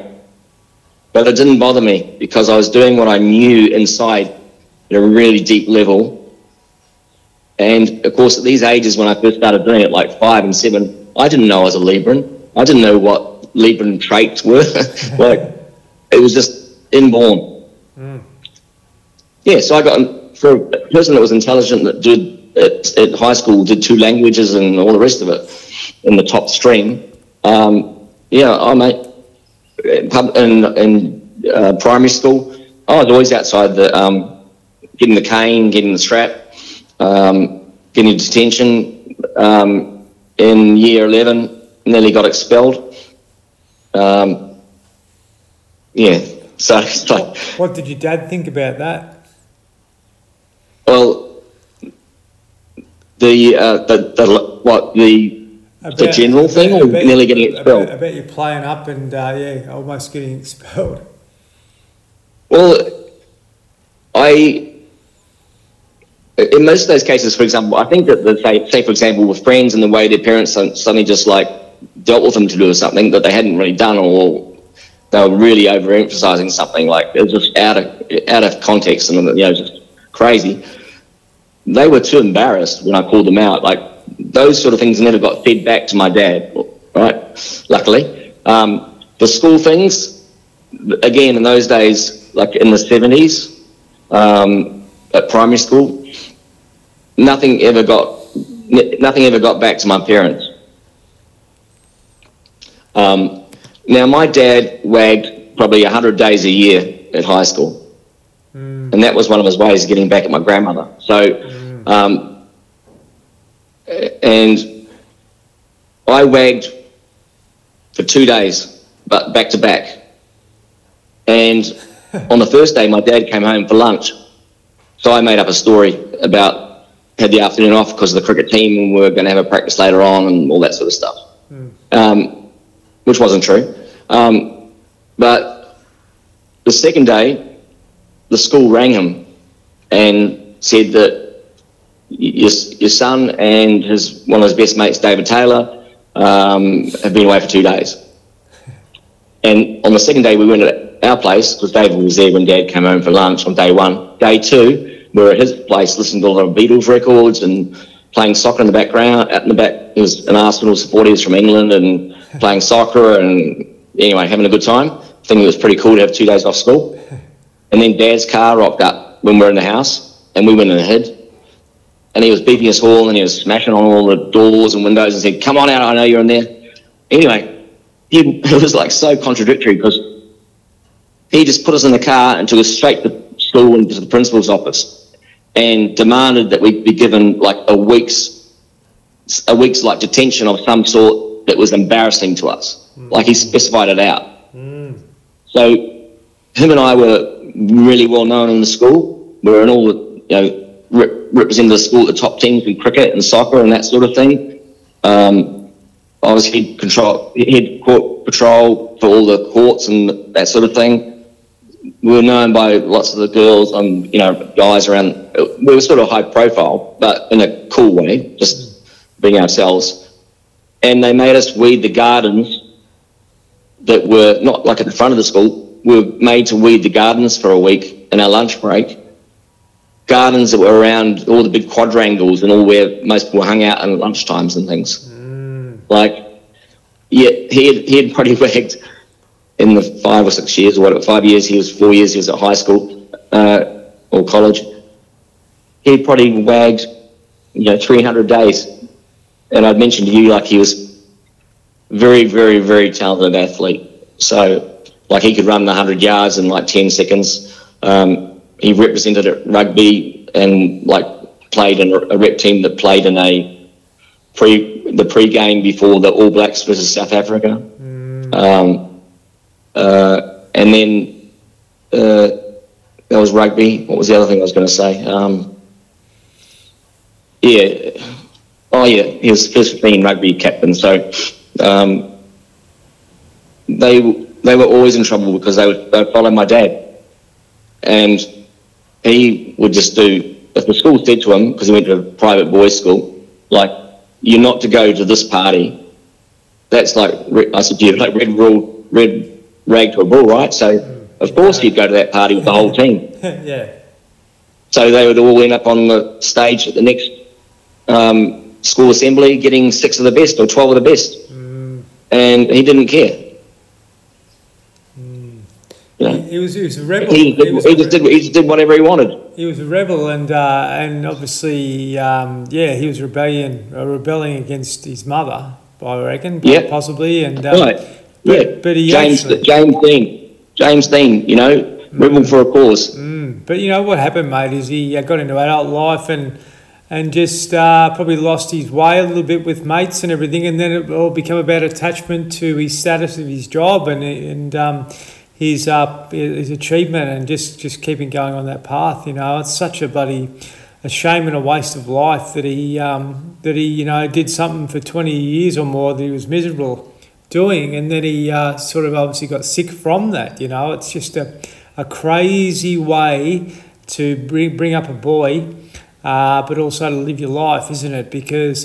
But it didn't bother me because I was doing what I knew inside at a really deep level. And of course, at these ages when I first started doing it, like five and seven, I didn't know I was a Libran. I didn't know what Libran traits were. [laughs] like, it was just inborn. Yeah, so I got, for a person that was intelligent that did at, at high school, did two languages and all the rest of it in the top stream. Um, yeah, I mate, in, in uh, primary school, I was always outside the, um, getting the cane, getting the strap, um, getting detention. Um, in year 11, nearly got expelled. Um, yeah, [laughs] so like, What did your dad think about that? well, the, uh, the, the, what, the, the About- general thing or about- nearly getting expelled? About, about you playing up and uh, yeah, almost getting [laughs] expelled. Well, I, in most of those cases, for example, I think that the, say, say, for example, with friends and the way their parents suddenly just like dealt with them to do something that they hadn't really done or they were really overemphasizing something like it was just out of, out of context and, you know, just crazy. They were too embarrassed when I called them out. Like those sort of things never got fed back to my dad, right? Luckily. Um, the school things, again, in those days, like in the 70s, um, at primary school, nothing ever got nothing ever got back to my parents. Um, now, my dad wagged probably 100 days a year at high school. And that was one of his ways of getting back at my grandmother. So, um, and I wagged for two days, but back to back. And [laughs] on the first day, my dad came home for lunch. So I made up a story about had the afternoon off because of the cricket team and we were going to have a practice later on and all that sort of stuff, um, which wasn't true. Um, but the second day, the school rang him and said that your, your son and his one of his best mates, David Taylor, um, have been away for two days. [laughs] And on the second day, we went at our place because David was there when Dad came home for lunch on day one. Day two, were at his place listening to a lot of Beatles records and playing soccer in the background. Out in the back, he was an Arsenal supporter. He was from England and [laughs] playing soccer and anyway, having a good time. I think it was pretty cool to have two days off school. [laughs] And then Dad's car rocked up when we were in the house and we went in and hid. And he was beeping his horn and he was smashing on all the doors and windows and said, Come on out, I know you're in there. Anyway, he, [laughs] it was like so contradictory because he just put us in the car and took us straight to school and to the principal's office and demanded that we be given like a week's a week's like detention of some sort that was embarrassing to us. Like he specified it out. So him and I were really well known in the school. We were in all the you know re- represented the school at the top teams in cricket and soccer and that sort of thing. Um, I was head control, head court patrol for all the courts and that sort of thing. We were known by lots of the girls and you know guys around. We were sort of high profile, but in a cool way, just being ourselves. And they made us weed the gardens that were not like at the front of the school. We were made to weed the gardens for a week in our lunch break. Gardens that were around all the big quadrangles and all where most people hung out at lunchtimes and things. Mm. Like, yeah, he had, he had [laughs] probably worked in the five or six years or whatever, five years, he was four years, he was at high school uh, or college. He probably wagged, you know, 300 days. And I'd mentioned to you, like, he was very, very, very talented athlete. So, like, he could run the 100 yards in like 10 seconds. Um, he represented at rugby and, like, played in a rep team that played in a pre the pre-game before the All Blacks versus South Africa. Mm. Um, uh, and then uh, that was rugby. What was the other thing I was going to say? Um, yeah. Oh, yeah. He was first 15 rugby captain. So um, they they were always in trouble because they would, they would follow my dad. And he would just do, if the school said to him, because he went to a private boys' school, like, you're not to go to this party. That's like I said you, like red rule, red rag to a bull, right? So of course you'd go to that party with the whole team. [laughs] yeah. So they would all end up on the stage at the next um, school assembly, getting six of the best or twelve of the best, mm. and he didn't care. You know, he, was he was a rebel. He, he, was he just did he just did whatever he wanted. He was a rebel, and uh, and obviously, um, yeah, he was rebellion uh, rebelling against his mother. I reckon, yeah, possibly, and um, right, but, yeah. But he James actually, James Dean, James Dean, you know, mm, rebel for a cause. Mm, but you know what happened, mate, is he uh, got into adult life and and just uh, probably lost his way a little bit with mates and everything, and then it all become about attachment to his status of his job and and. Um, his uh, his achievement and just just keeping going on that path. You know, it's such a bloody a shame and a waste of life that he um, that he you know did something for twenty years or more that he was miserable doing, and then he uh, sort of obviously got sick from that. You know, it's just a a crazy way to bring bring up a boy, uh, but also to live your life, isn't it? Because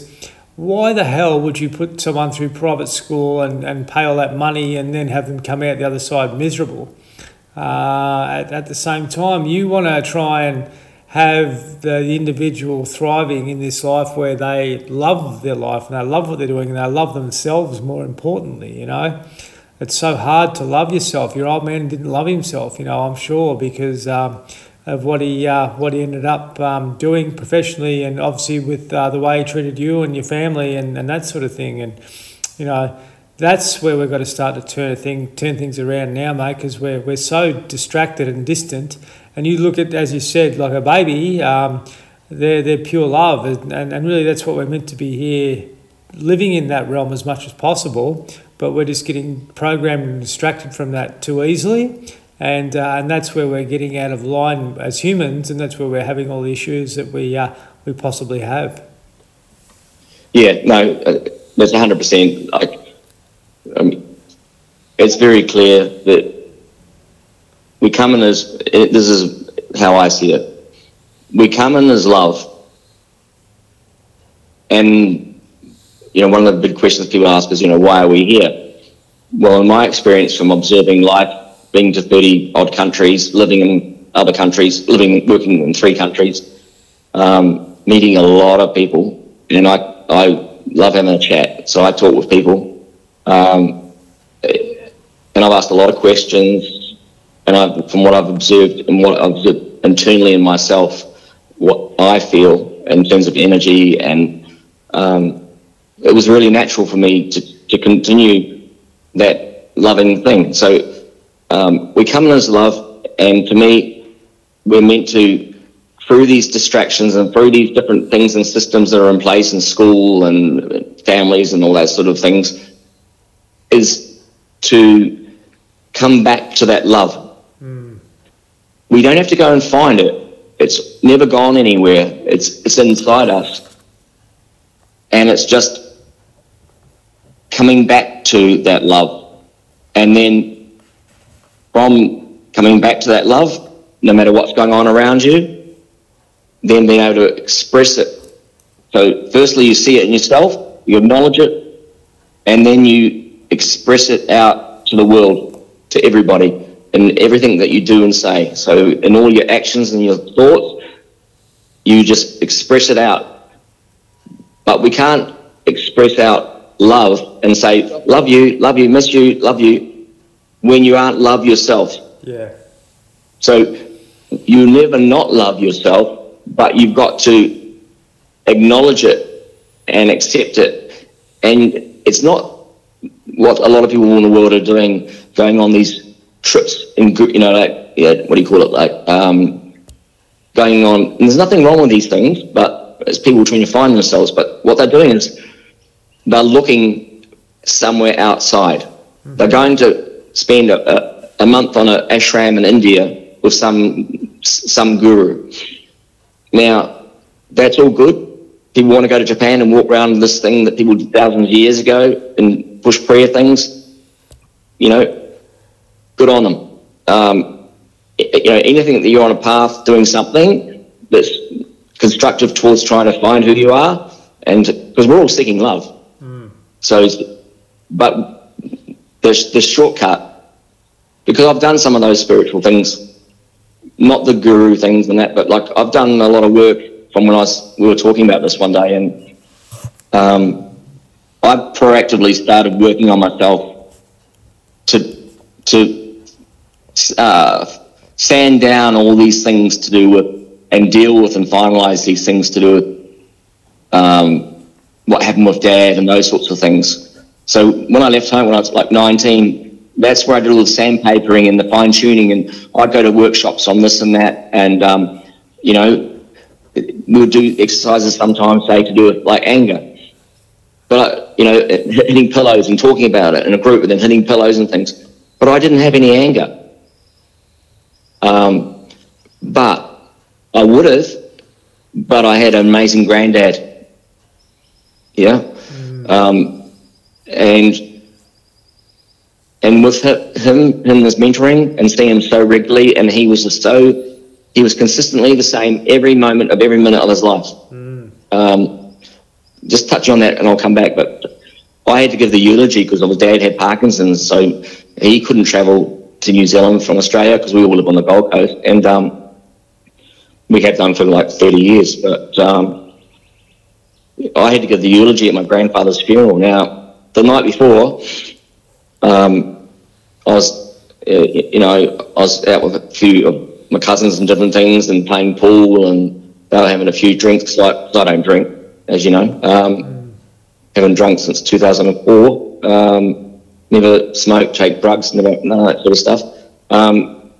why the hell would you put someone through private school and, and pay all that money and then have them come out the other side miserable? Uh, at, at the same time, you want to try and have the individual thriving in this life where they love their life and they love what they're doing and they love themselves more importantly, you know. It's so hard to love yourself. Your old man didn't love himself, you know, I'm sure, because um, of what he uh, what he ended up um, doing professionally, and obviously with uh, the way he treated you and your family and, and that sort of thing. And you know, that's where we've got to start to turn a thing turn things around now, mate, because we're we're so distracted and distant. And you look at, as you said, like a baby. Um, they're, they're pure love, and, and really that's what we're meant to be here, living in that realm as much as possible. But we're just getting programmed and distracted from that too easily and uh, and that's where we're getting out of line as humans, and that's where we're having all the issues that we uh, we possibly have. Yeah, no, uh, hundred percent. Like, um, it's very clear that we come in as this is how I see it. We come in as love, and you know, one of the big questions people ask is, you know, why are we here? Well, in my experience from observing life being to 30 odd countries, living in other countries, living, working in three countries, um, meeting a lot of people. And I, I love having a chat. So I talk with people. Um, and I've asked a lot of questions. And I, from what I've observed and what I've internally in myself, what I feel in terms of energy and um, it was really natural for me to, to continue that loving thing. So um, we come in as love, and to me, we're meant to, through these distractions and through these different things and systems that are in place in school and families and all that sort of things, is to come back to that love. We don't have to go and find it. It's never gone anywhere. It's it's inside us, and it's just coming back to that love. And then from coming back to that love, no matter what's going on around you, then being able to express it. So, firstly, you see it in yourself, you acknowledge it, and then you express it out to the world, to everybody, in everything that you do and say. So, in all your actions and your thoughts, you just express it out. But we can't express out love and say, love you, love you, miss you, love you, when you aren't love yourself. Yeah. So you never not love yourself, but you've got to acknowledge it and accept it. And it's not what a lot of people in the world are doing, going on these trips in, group, you know, like, yeah, what do you call it, like, um, going on. And there's nothing wrong with these things, but it's people trying to find themselves. But what they're doing is they're looking somewhere outside. They're going to spend a, a, a month on an ashram in India with some some guru. Now, that's all good. People want to go to Japan and walk around this thing that people did thousands of years ago and push prayer things. You know, good on them. Um, you know, anything that you're on a path doing something that's constructive towards trying to find who you are, and because we're all seeking love. So, but the the shortcut, because I've done some of those spiritual things, not the guru things and that, but like I've done a lot of work from when I was we were talking about this one day, and um, I proactively started working on myself to to uh, sand down all these things to do with and deal with and finalize these things to do with um, what happened with dad and those sorts of things. So when I left home when I was like 19, that's where I did all the sandpapering and the fine tuning, and I'd go to workshops on this and that, and um, you know, we would do exercises sometimes, say to do with like anger, but you know, hitting pillows and talking about it in a group, and then hitting pillows and things. But I didn't have any anger. Um, but I would have, but I had an amazing granddad. Yeah. Um, and and with hi- him, him as mentoring and seeing him so regularly, and he was just so, he was consistently the same every moment of every minute of his life. Um, just touch on that, and I'll come back. But I had to give the eulogy because my dad had Parkinson's, so he couldn't travel to New Zealand from Australia because we all live on the Gold Coast, and um, we have done for like 30 years. But um, I had to give the eulogy at my grandfather's funeral. Now, the night before, um, I was, uh, you know, I was out with a few of my cousins and different things and playing pool and they were having a few drinks. Like, I don't drink, as you know. Um, Haven't drunk since 2004. Never smoked, take drugs, never, none of that sort of stuff. Um,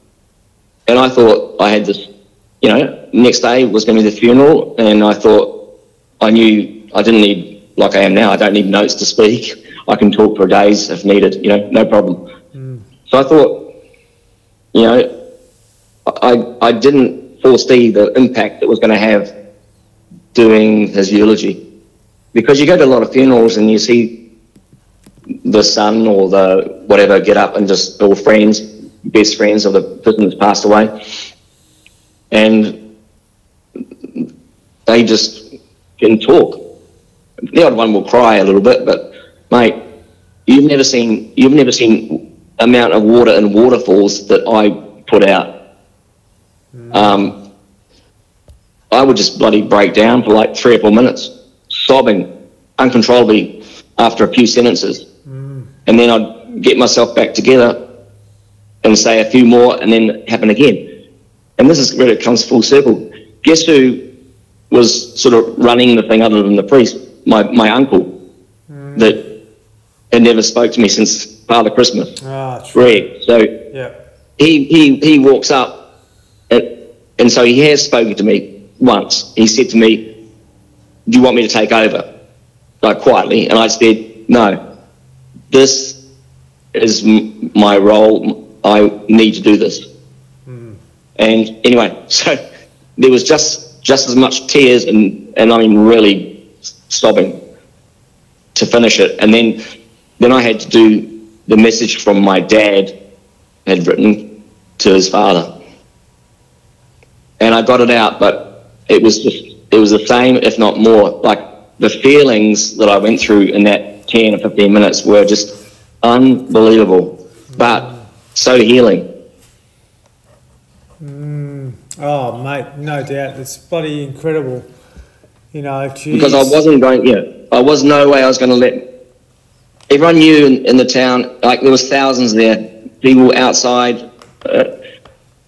and I thought I had this, you know, next day was going to be the funeral, and I thought I knew I didn't need, like I am now, I don't need notes to speak. [laughs] I can talk for days if needed, you know, no problem. So I thought, you know, I, I didn't foresee the impact it was going to have doing his eulogy. Because you go to a lot of funerals and you see the son or the whatever get up and just all friends, best friends of the person that's passed away. And they just can talk. The odd one will cry a little bit, but mate, you've never seen you've never seen amount of water in waterfalls that I put out. Um, I would just bloody break down for like three or four minutes, sobbing uncontrollably after a few sentences, and then I'd get myself back together and say a few more, and then happen again. And this is where it comes full circle. Guess who was sort of running the thing other than the priest? My my uncle, that had never spoke to me since Father Christmas, Ah, true. Greg. So Yeah. he he he walks up, and, and so he has spoken to me once. He said to me, "Do you want me to take over?" Like quietly, and I said, "No. This is m- my role. I need to do this." Hmm. And anyway, [laughs] so there was just just as much tears and and I mean really sobbing to finish it, and then then I had to do the message from my dad had written to his father. And I got it out, but it was just, it was the same, if not more. Like the feelings that I went through in that 10 or 15 minutes were just unbelievable, but so healing. Oh, mate, no doubt. It's bloody incredible. You know, geez. because I wasn't going. Yeah, I was no way I was going to let. Everyone knew in, in the town, like there was thousands there, people outside. Uh,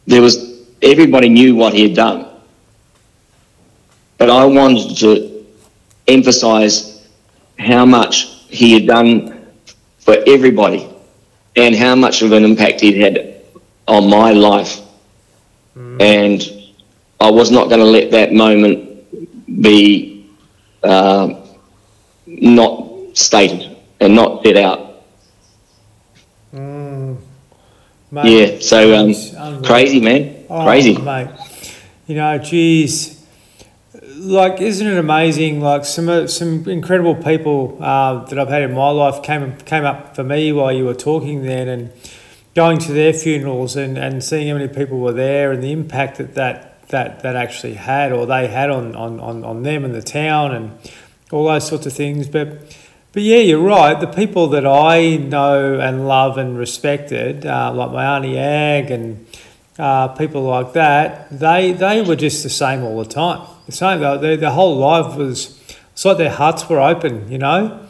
there was everybody knew what he had done, but I wanted to emphasize how much he had done for everybody, and how much of an impact he'd had on my life, and I was not going to let that moment be uh, not stated and not set out. Mate, Yeah, so um, crazy, man, Oh, crazy. mate. You know, geez, like, isn't it amazing? Like some some incredible people uh, that I've had in my life came came up for me while you were talking then, and going to their funerals and, and seeing how many people were there and the impact that that, that, that actually had or they had on, on, on, on them and the town and all those sorts of things. But but yeah, you're right. The people that I know and love and respected, uh, like my auntie Ag and uh, people like that, they they were just the same all the time. The same. Their, their whole life was. It's like their hearts were open, you know.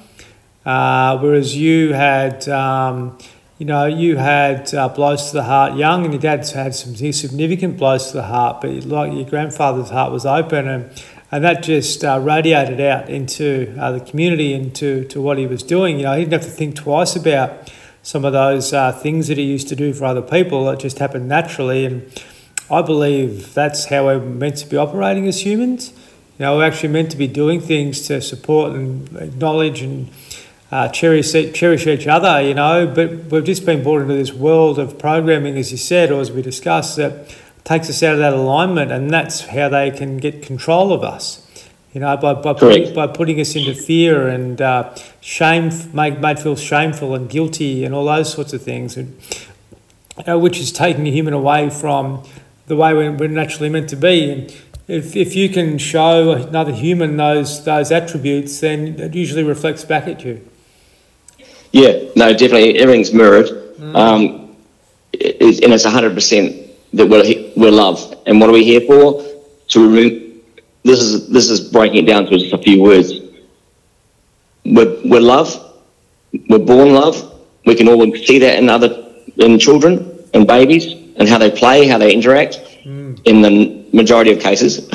Uh, whereas you had, um, you know, you had uh, blows to the heart young, and your dad's had some significant blows to the heart. But like your grandfather's heart was open, and and that just uh, radiated out into uh, the community and to, what he was doing. You know, he didn't have to think twice about some of those uh, things that he used to do for other people. It just happened naturally, and I believe that's how we're meant to be operating as humans. You know, we're actually meant to be doing things to support and acknowledge and uh, cherish cherish each other. You know, but we've just been brought into this world of programming, as you said, or as we discussed, that takes us out of that alignment, and that's how they can get control of us. You know, by by putting, by putting us into fear and uh, shame, make made feel shameful and guilty, and all those sorts of things, and uh, which is taking a human away from the way we're, we're naturally meant to be. And if, if you can show another human those those attributes, then it usually reflects back at you. Yeah, no, definitely everything's mirrored, um, it, and it's hundred percent that we're we're love. And what are we here for? To remove. This is this is breaking it down to just a few words. We're, we're love. We're born love. We can all see that in other in children and babies and how they play, how they interact. In the majority of cases,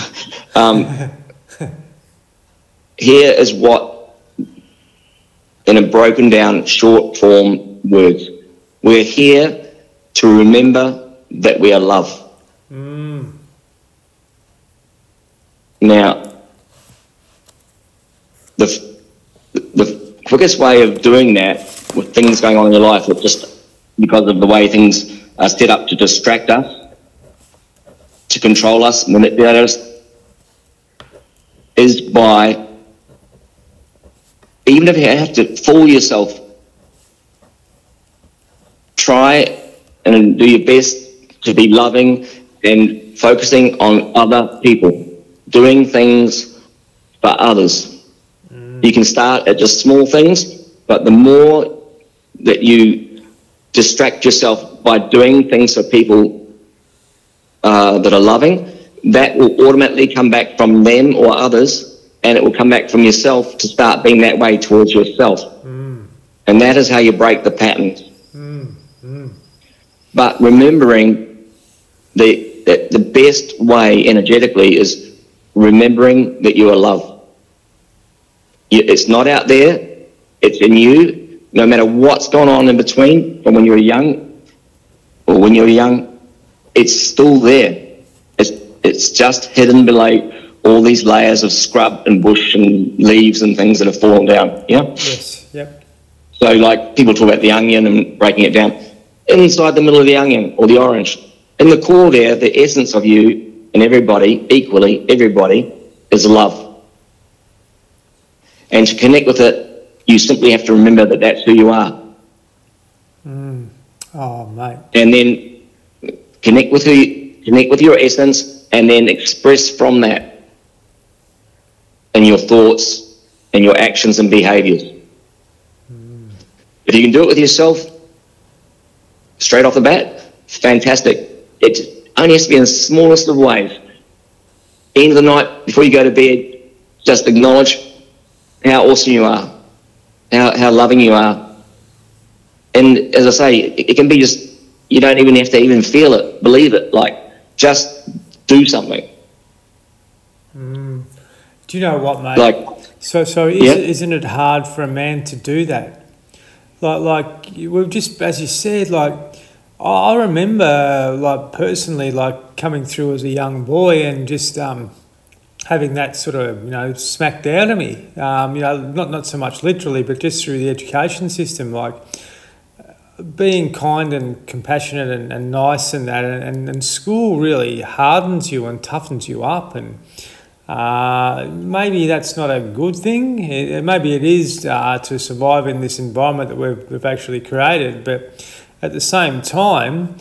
[laughs] um, [laughs] here is what in a broken down short form words. We're here to remember that we are love. Now, the, the quickest way of doing that with things going on in your life, with just because of the way things are set up to distract us, to control us, manipulate us, is by even if you have to fool yourself, try and do your best to be loving and focusing on other people, doing things for others. Mm. You can start at just small things, but the more that you distract yourself by doing things for people uh, that are loving, that will automatically come back from them or others, and it will come back from yourself to start being that way towards yourself. Mm. And that is how you break the patterns. Mm. Mm. But remembering the, the the best way energetically is remembering that you are love. It's not out there; it's in you. No matter what's gone on in between, from when you were young or when you're young, it's still there. It's it's just hidden below all these layers of scrub and bush and leaves and things that have fallen down. Yeah. Yes. Yep. So, like people talk about the onion and breaking it down, inside the middle of the onion or the orange, in the core there, the essence of you and everybody, equally, everybody, is love. And to connect with it You simply have to remember that that's who you are. Mm. Oh, mate. and then connect with who connect with your essence and then express from that in your thoughts and your actions and behaviors. If you can do it with yourself straight off the bat fantastic. It only has to be in the smallest of ways. End of the night before you go to bed just acknowledge how awesome you are how, how loving you are and as I say, it, it can be just you don't even have to even feel it, believe it. Like just do something. Do you know what, mate? Like So, so is, Yeah. isn't it hard for a man to do that? Like, like we've just, as you said, like I I remember, like personally, like coming through as a young boy and just um, having that sort of, you know, smacked down to me. Um, you know, not not so much literally, but just through the education system, like being kind and compassionate and, and nice and that, and, and school really hardens you and toughens you up and. Uh, maybe that's not a good thing. It, maybe it is uh, to survive in this environment that we've, we've actually created. But at the same time,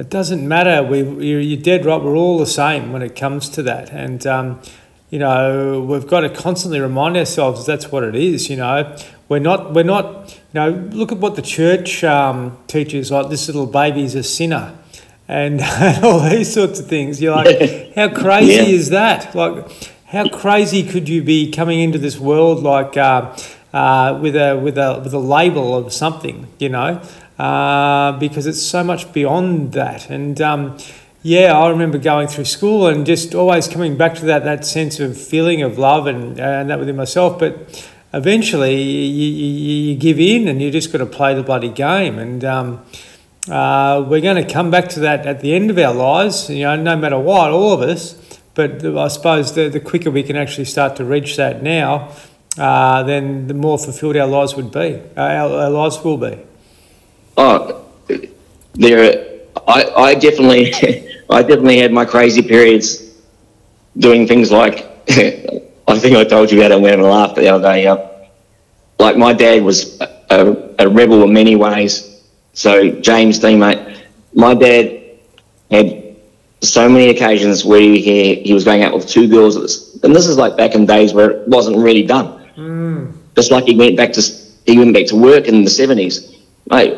it doesn't matter. We, you're, you're dead right. We're all the same when it comes to that. And, um, you know, we've got to constantly remind ourselves that's what it is. You know, we're not, we're not, know, look at what the church um, teaches like this little baby's a sinner. [laughs] And all these sorts of things. You're like, how crazy Yeah. is that? Like, how crazy could you be coming into this world like uh, uh, with a with a with a label of something, you know? Uh, because it's so much beyond that. And um, yeah, I remember going through school and just always coming back to that that sense of feeling of love and and that within myself, but. Eventually, you, you, you give in and you just got to play the bloody game. And um, uh, we're going to come back to that at the end of our lives, you know, no matter what, all of us. But I suppose the, the quicker we can actually start to reach that now, uh, then the more fulfilled our lives would be, uh, our, our lives will be. oh, there, I, I definitely, [laughs] I definitely had my crazy periods doing things like, [laughs] think I told you about it when I laughed the other day. Uh, like my dad was a, a, a rebel in many ways. So James, Dean, mate, my dad had so many occasions where he, he was going out with two girls, and this is like back in days where it wasn't really done. Just like he went back to he went back to work in the seventies. Mate,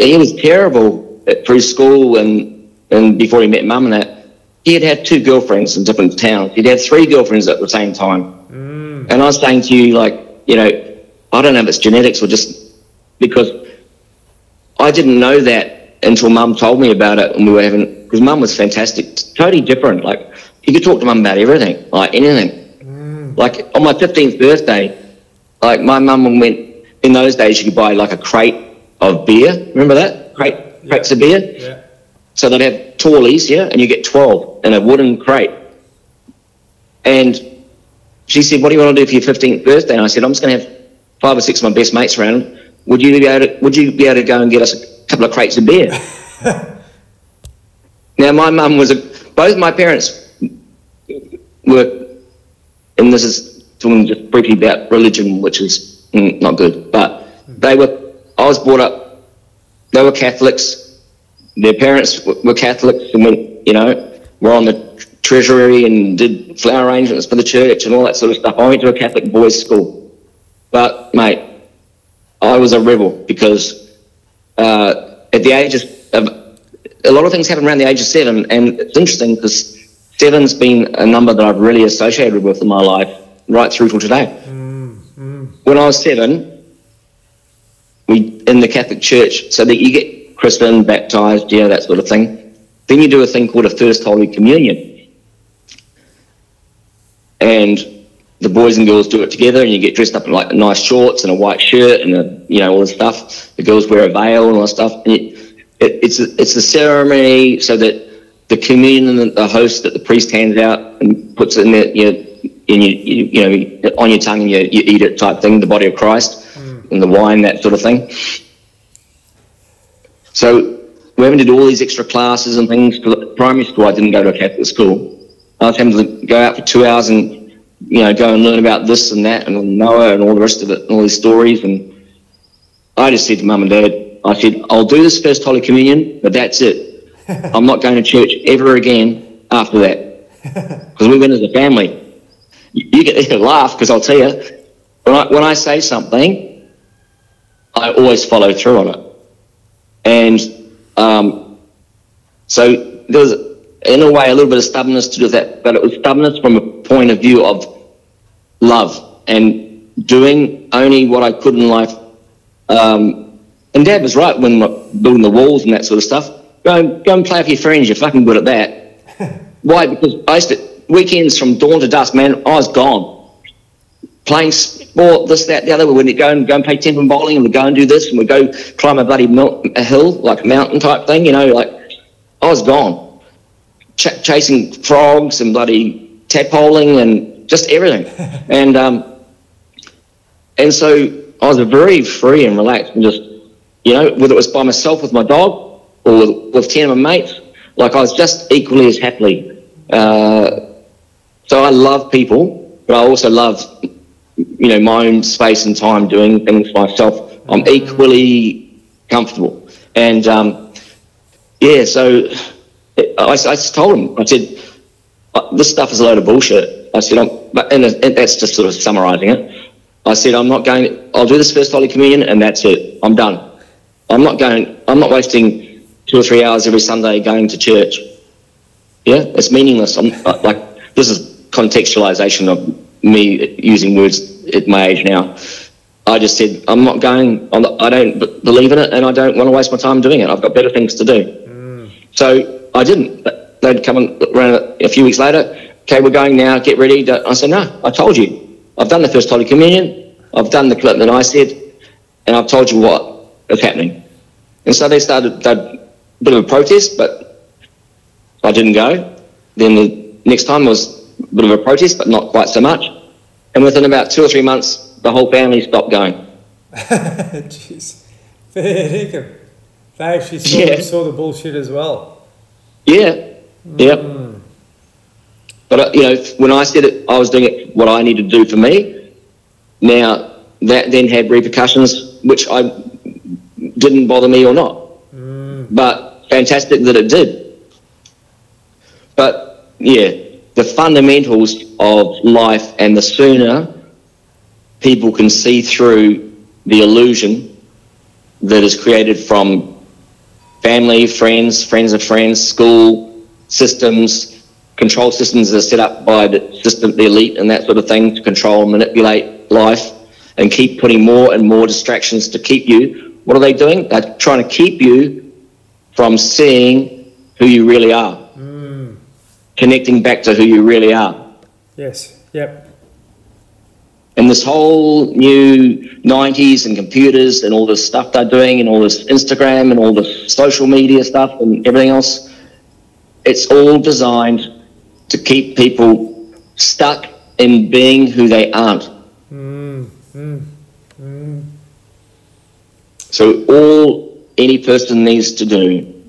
he was terrible at- through school and and before he met mum and that. He had had two girlfriends in different towns. He'd had three girlfriends at the same time. Mm. And I was saying to you, like, you know, I don't know if it's genetics or just because I didn't know that until mum told me about it and we were having, because mum was fantastic, totally different. Like, you could talk to mum about everything, like anything. Mm. Like, on my 15th birthday, like, my mum went, in those days, you could buy like a crate of beer. Remember that? Crate, crates of beer? Yeah. So they'd have tallies, yeah, and you get 12 in a wooden crate. And she said, What do you want to do for your 15th birthday? And I said, I'm just going to have five or six of my best mates around. Would you be able to, would you be able to go and get us a couple of crates of beer? [laughs] now, my mum was a, both my parents were, and this is talking just briefly about religion, which is mm, not good, but they were, I was brought up, they were Catholics, their parents were Catholics and went, you know, were on the treasury and did flower arrangements for the church and all that sort of stuff. I went to a Catholic boys' school. But, mate, I was a rebel because uh, at the age of, of, a lot of things happen around the age of seven, and it's interesting because seven's been a number that I've really associated with in my life right through till today. When I was seven, we in the Catholic Church, so that you get christened, baptized, yeah, that sort of thing. Then you do a thing called a First Holy Communion, and the boys and girls do it together, and you get dressed up in like nice shorts and a white shirt and a, you know all this stuff. The girls wear a veil and all that stuff. And it, it, it's a, it's a ceremony so that the communion and the host that the priest hands out and puts it in there, you know, in you, you, you know on your tongue and you, you eat it type thing, the body of Christ hmm. and the wine, that sort of thing. So we're having to do all these extra classes and things. Primary school, I didn't go to a Catholic school. I was having to go out for two hours and you know, go and learn about this and that and Noah and all the rest of it and all these stories. And I just said to mum and dad, I said, I'll do this first Holy Communion, but that's it. [laughs] I'm not going to church ever again after that. [laughs] Because we went as a family. You, you get to laugh because I'll tell you, when I, when I say something, I always follow through on it. And um, so there was, in a way, a little bit of stubbornness to do that, but it was stubbornness from a point of view of love and doing only what I could in life. Um, and Dad was right when building the walls and that sort of stuff. Go and, go and play with your friends. You're fucking good at that. [laughs] Why? Because I used to, weekends from dawn to dusk, man, I was gone. Playing sport, this, that, the other. We'd go and go and play tenpin bowling, and we'd go and do this, and we'd go climb a bloody mil- a hill, like a mountain type thing. You know, like I was gone, Ch- chasing frogs and bloody tadpoling and just everything. [laughs] and um, and so I was very free and relaxed, and just you know, whether it was by myself with my dog or with, with ten of my mates, like I was just equally as happily. Uh, so I love people, but I also love, you know, my own space and time doing things myself. I'm equally comfortable. And um, yeah, so I, I just told him, I said, "Uh, this stuff is a load of bullshit. I said, I'm, but, and it- that's just sort of summarising it. I said, I'm not going, I'll do this first Holy Communion and that's it. I'm done. I'm not going, I'm not wasting two or three hours every Sunday going to church. Yeah, it's meaningless. I'm uh, like this is contextualization of me using words at my age now. I just said I'm not going. I'm not, I don't b- believe in it, and I don't want to waste my time doing it. I've got better things to do. Mm. So I didn't. They'd come around a few weeks later. Okay, we're going now. Get ready. I said no. I told you. I've done the first Holy Communion. I've done the clip that I said, and I've told you what is happening. And so they started a bit of a protest, but I didn't go. Then the next time was a bit of a protest, but not quite so much. And within about two or three months, the whole family stopped going. [laughs] Jeez. Fair dinkum. They actually saw, Yeah. saw the bullshit as well. Yeah, yeah. But uh, you know, when I said it, I was doing it what I needed to do for me. Now that then had repercussions, which I didn't bother me or not. But fantastic that it did. But yeah, the fundamentals of life, and the sooner people can see through the illusion that is created from family, friends, friends of friends, school systems, control systems that are set up by the system, the elite, and that sort of thing to control and manipulate life, and keep putting more and more distractions to keep you. What are they doing? They're trying to keep you from seeing who you really are, connecting back to who you really are. Yes. Yep. And this whole new 90s and computers and all this stuff they're doing and all this Instagram and all this social media stuff and everything else, it's all designed to keep people stuck in being who they aren't. Mm, mm, mm. So all any person needs to do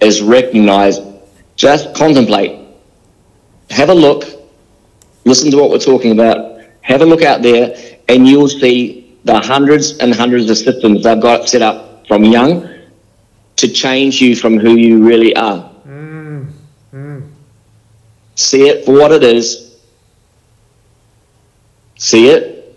is recognize, just contemplate, have a look, listen to what we're talking about, have a look out there, and you'll see the hundreds and hundreds of systems they've got set up from young to change you from who you really are. Mm, mm. See it for what it is. See it,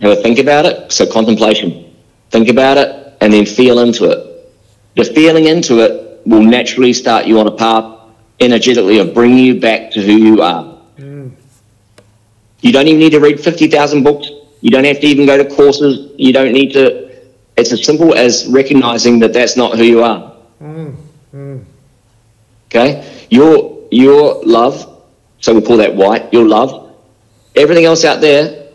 have a think about it. So contemplation. Think about it and then feel into it. The feeling into it will naturally start you on a path energetically of bringing you back to who you are. You don't even need to read 50,000 books. You don't have to even go to courses. You don't need to. It's as simple as recognizing that that's not who you are. Okay? Your, your love, so we'll call that white, your love, everything else out there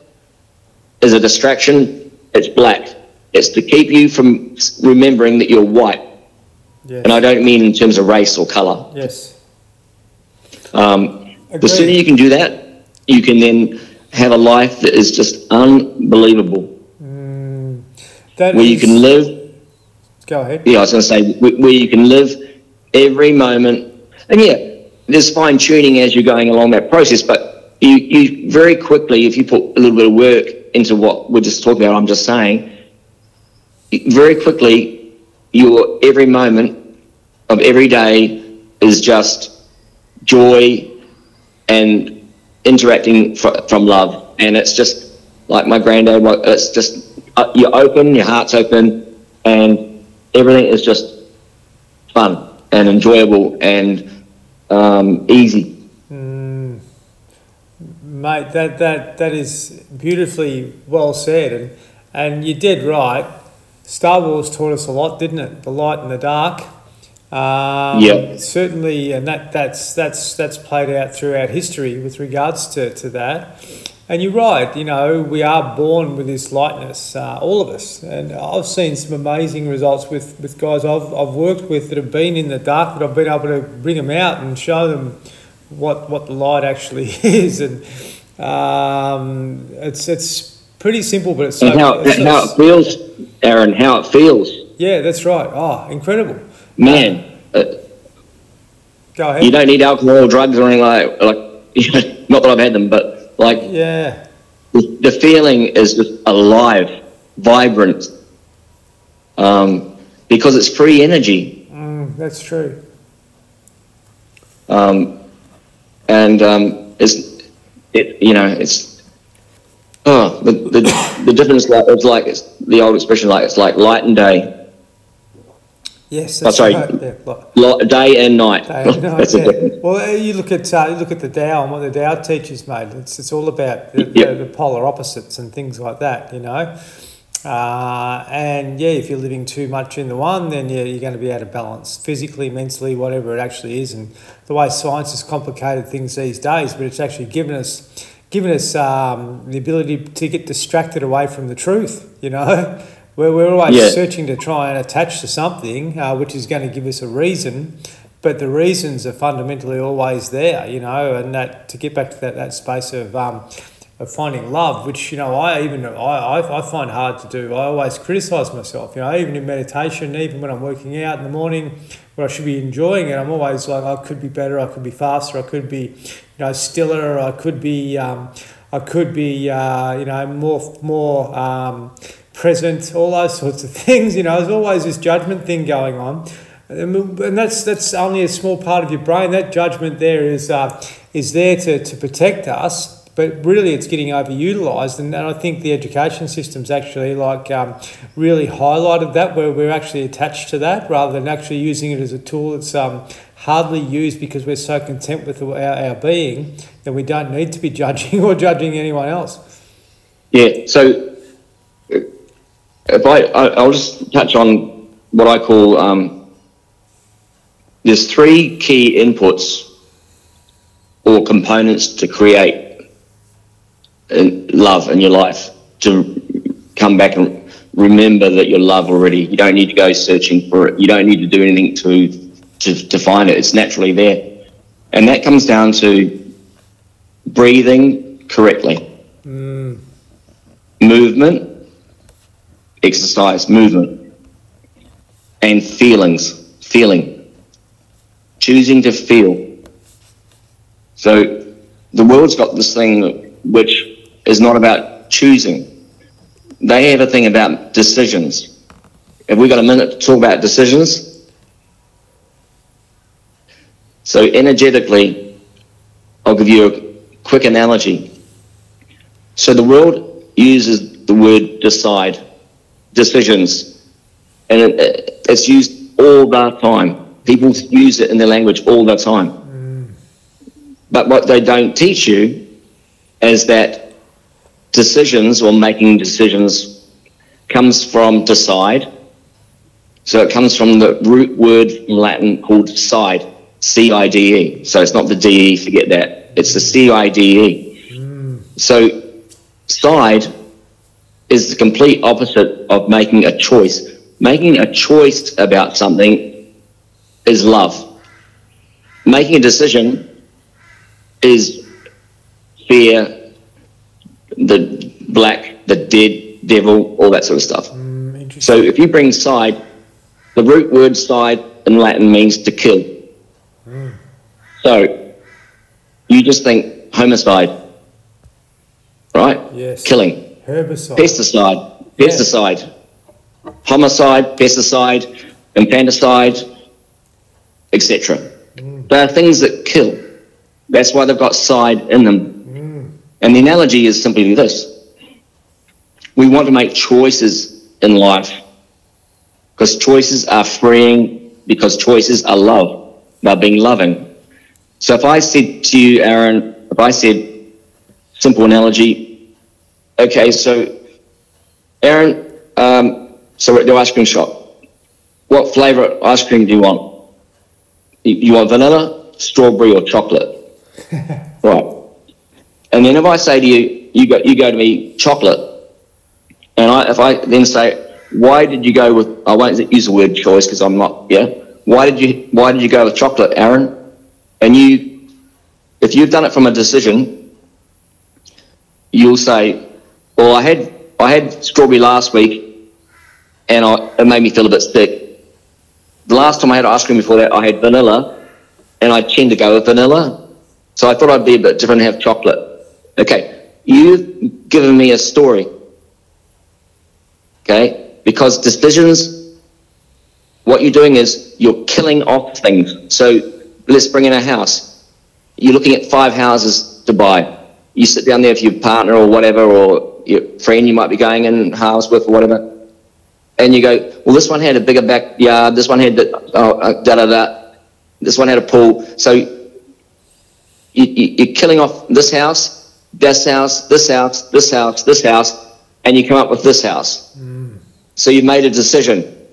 is a distraction. It's black. It's to keep you from remembering that you're white. Yes. And I don't mean in terms of race or color. yes. Um, the sooner you can do that, you can then have a life that is just unbelievable, That where you can live. Go ahead. Yeah, I was going to say where where you can live every moment, and yeah, there's fine tuning as you're going along that process, but you, you very quickly, if you put a little bit of work into what we're just talking about, I'm just saying, very quickly, your every moment of every day is just joy and interacting fr- from love. And it's just like my granddad, it's just, uh, you're open, your heart's open, and everything is just fun and enjoyable and um, easy. Mate, that, that, that is beautifully well said, and, and you did right. Star Wars taught us a lot, didn't it? The light and the dark. Um, Yeah. Certainly, and that, that's, that's, that's played out throughout history with regards to, to that. And you're right, you know, we are born with this lightness, uh, all of us. And I've seen some amazing results with, with guys I've, I've worked with that have been in the dark, that I've been able to bring them out and show them what what the light actually [laughs] is, and um, it's it's pretty simple, but it's so, And how, it's how it feels, Aaron, how it feels. yeah, that's right. Oh, incredible! Man, uh, Go ahead. you don't need alcohol or drugs or anything like like [laughs] not that I've had them, but like yeah, the, the feeling is just alive, vibrant, um, because it's free energy, mm, that's true. um, and um, it's it you know it's oh the the, the difference like it's like it's the old expression like it's like light and day, Yes, Oh, that's sorry. right. Yeah, day and night. Day and [laughs] night, yeah. Well, uh, you look at uh, you look at the Tao and what the Tao teaches, mate. It's it's all about the, Yep. the, the polar opposites and things like that, you know. Uh, and yeah, if you're living too much in the one, then yeah, you're going to be out of balance physically, mentally, whatever it actually is. And the way science has complicated things these days, but it's actually given us given us um, the ability to get distracted away from the truth. You know, [laughs] where we're always Yeah. searching to try and attach to something uh, which is going to give us a reason, but the reasons are fundamentally always there. You know, and that to get back to that that space of. Um, of finding love, which you know I even I, I, I find hard to do. I always criticise myself. You know, even in meditation, even when I'm working out in the morning, where I should be enjoying it, I'm always like I could be better, I could be faster, I could be, you know, stiller, I could be, um, I could be, uh, you know, more more um, present, all those sorts of [laughs] things. You know, there's always this judgment thing going on. And that's that's only a small part of your brain. That judgment there is uh, is there to, to protect us, but really it's getting overutilized. And, and I think the education system's actually like um, really highlighted that, where we're actually attached to that rather than actually using it as a tool that's um, hardly used because we're so content with our, our being that we don't need to be [laughs] judging or judging anyone else. Yeah. So if I, I I'll just touch on what I call um, there's three key inputs or components to create uh, love in your life to come back and remember that you're love already. You don't need to go searching for it. You don't need to do anything to to, to find it. It's naturally there, and that comes down to breathing correctly movement, exercise, movement, and feelings, feeling, choosing to feel. So the world's got this thing which is not about choosing. They have a thing about decisions. Have we got a minute to talk about decisions? So energetically, I'll give you a quick analogy. So the world uses the word decide, decisions, and it, it's used all the time. People use it in their language all the time. Mm. But what they don't teach you is that decisions or making decisions comes from decide. So it comes from the root word in Latin called side, C I D E. So it's not the D E, forget that. It's the C I D E. Mm. So side is the complete opposite of making a choice. Making a choice about something is love. Making a decision is fear, the black, the dead, devil, all that sort of stuff. Mm. So if you bring side, the root word side in Latin means to kill. So you just think homicide, right? Yes. killing. Herbicide. Pesticide, Yeah. pesticide, homicide, pesticide, infanticide, etc. Mm. They are things that kill. That's why they've got side in them. Mm. And the analogy is simply this we want to make choices in life because choices are freeing, because choices are love. They're being loving. So if I said to you, Aaron, if I said, simple analogy, okay, so Aaron, um, so we're at the ice cream shop. What flavour of ice cream do you want? You, you want vanilla, strawberry, or chocolate? [laughs] right. And then if I say to you, you go, you go to me, chocolate, and I, if I then say, why did you go with? I won't use the word choice because I'm not. Yeah. Why did you? Why did you go with chocolate, Aaron? And you, if you've done it from a decision, you'll say, well, I had I had strawberry last week, and I, it made me feel a bit sick. The last time I had ice cream before that, I had vanilla, and I tend to go with vanilla. So I thought I'd be a bit different and have chocolate. Okay, you've given me a story. Okay, because decisions, what you're doing is you're killing off things. So let's bring in a house. You're looking at five houses to buy. You sit down there with your partner or whatever, or your friend you might be going in house with or whatever, and you go, well, this one had a bigger backyard. This one had oh, uh, da da da. This one had a pool. So you, you, you're killing off this house, this house, this house, this house, this house, and you come up with this house. So you've made a decision.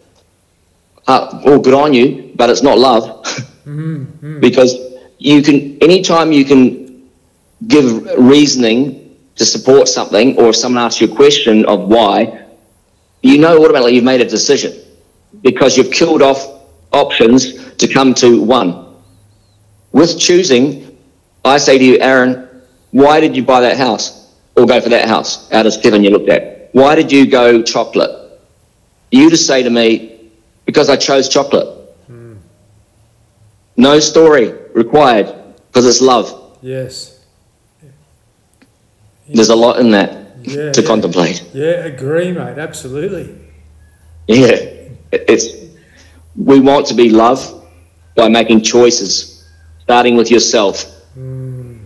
Uh, well, good on you, but it's not love. [laughs] because you can, anytime you can give reasoning to support something, or if someone asks you a question of why, you know automatically you've made a decision because you've killed off options to come to one. With choosing, I say to you, Aaron, why did you buy that house or go for that house out of seven you looked at? Why did you go chocolate? You just say to me, because I chose chocolate. Hmm. No story required because it's love. Yes. There's a lot in that Yeah. to yeah. contemplate. Yeah, agree, mate. Absolutely. Yeah, it's we want to be loved by making choices, starting with yourself,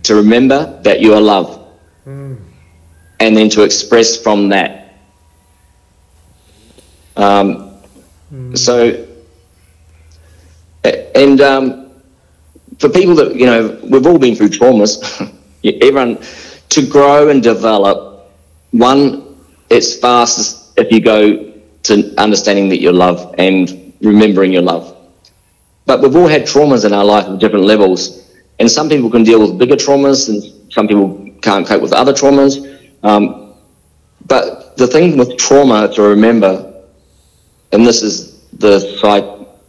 to remember that you are loved, and then to express from that. Um, So, and um, for people that you know, we've all been through traumas. [laughs] Everyone to grow and develop. One, it's fastest if you go to understanding that you're loved and remembering your love. But we've all had traumas in our life at different levels, and some people can deal with bigger traumas, and some people can't cope with other traumas. Um, but the thing with trauma to remember, and this is the psych,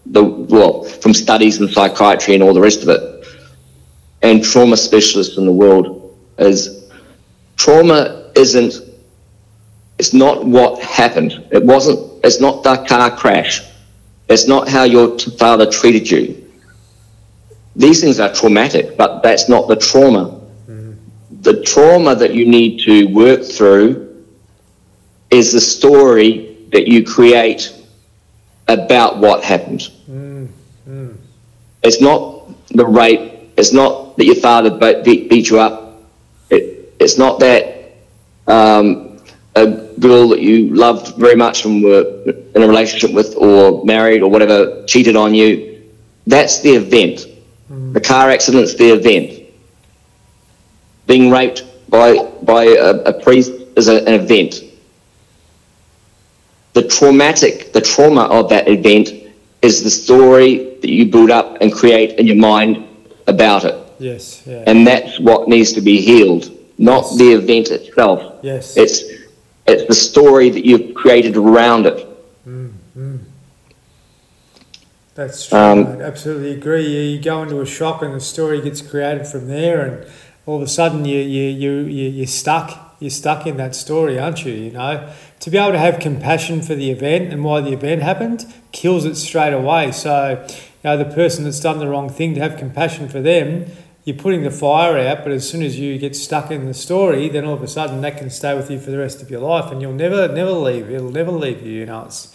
the well, from studies in psychiatry and all the rest of it, and trauma specialists in the world, is trauma isn't it's not what happened. It wasn't. It's not the car crash. It's not how your t- father treated you. These things are traumatic, but that's not the trauma. The trauma that you need to work through is the story that you create about what happened. Mm, mm. It's not the rape. It's not that your father beat, beat you up. It, it's not that um, a girl that you loved very much and were in a relationship with or married or whatever cheated on you. That's the event. The car accident's the event. Being raped by by a, a priest is a, an event. The traumatic, the trauma of that event is the story that you build up and create in your mind about it. Yes. Yeah. And that's what needs to be healed, not Yes. the event itself. yes. It's it's the story that you've created around it. That's true. Um, mate. Absolutely agree. You, you go into a shop and the story gets created from there, and all of a sudden you you you you you're stuck. You're stuck in that story, aren't you? You know, to be able to have compassion for the event and why the event happened kills it straight away. So, you know, the person that's done the wrong thing to have compassion for them you're putting the fire out, but as soon as you get stuck in the story, then all of a sudden that can stay with you for the rest of your life, and you'll never, never leave. It'll never leave you. You know, it's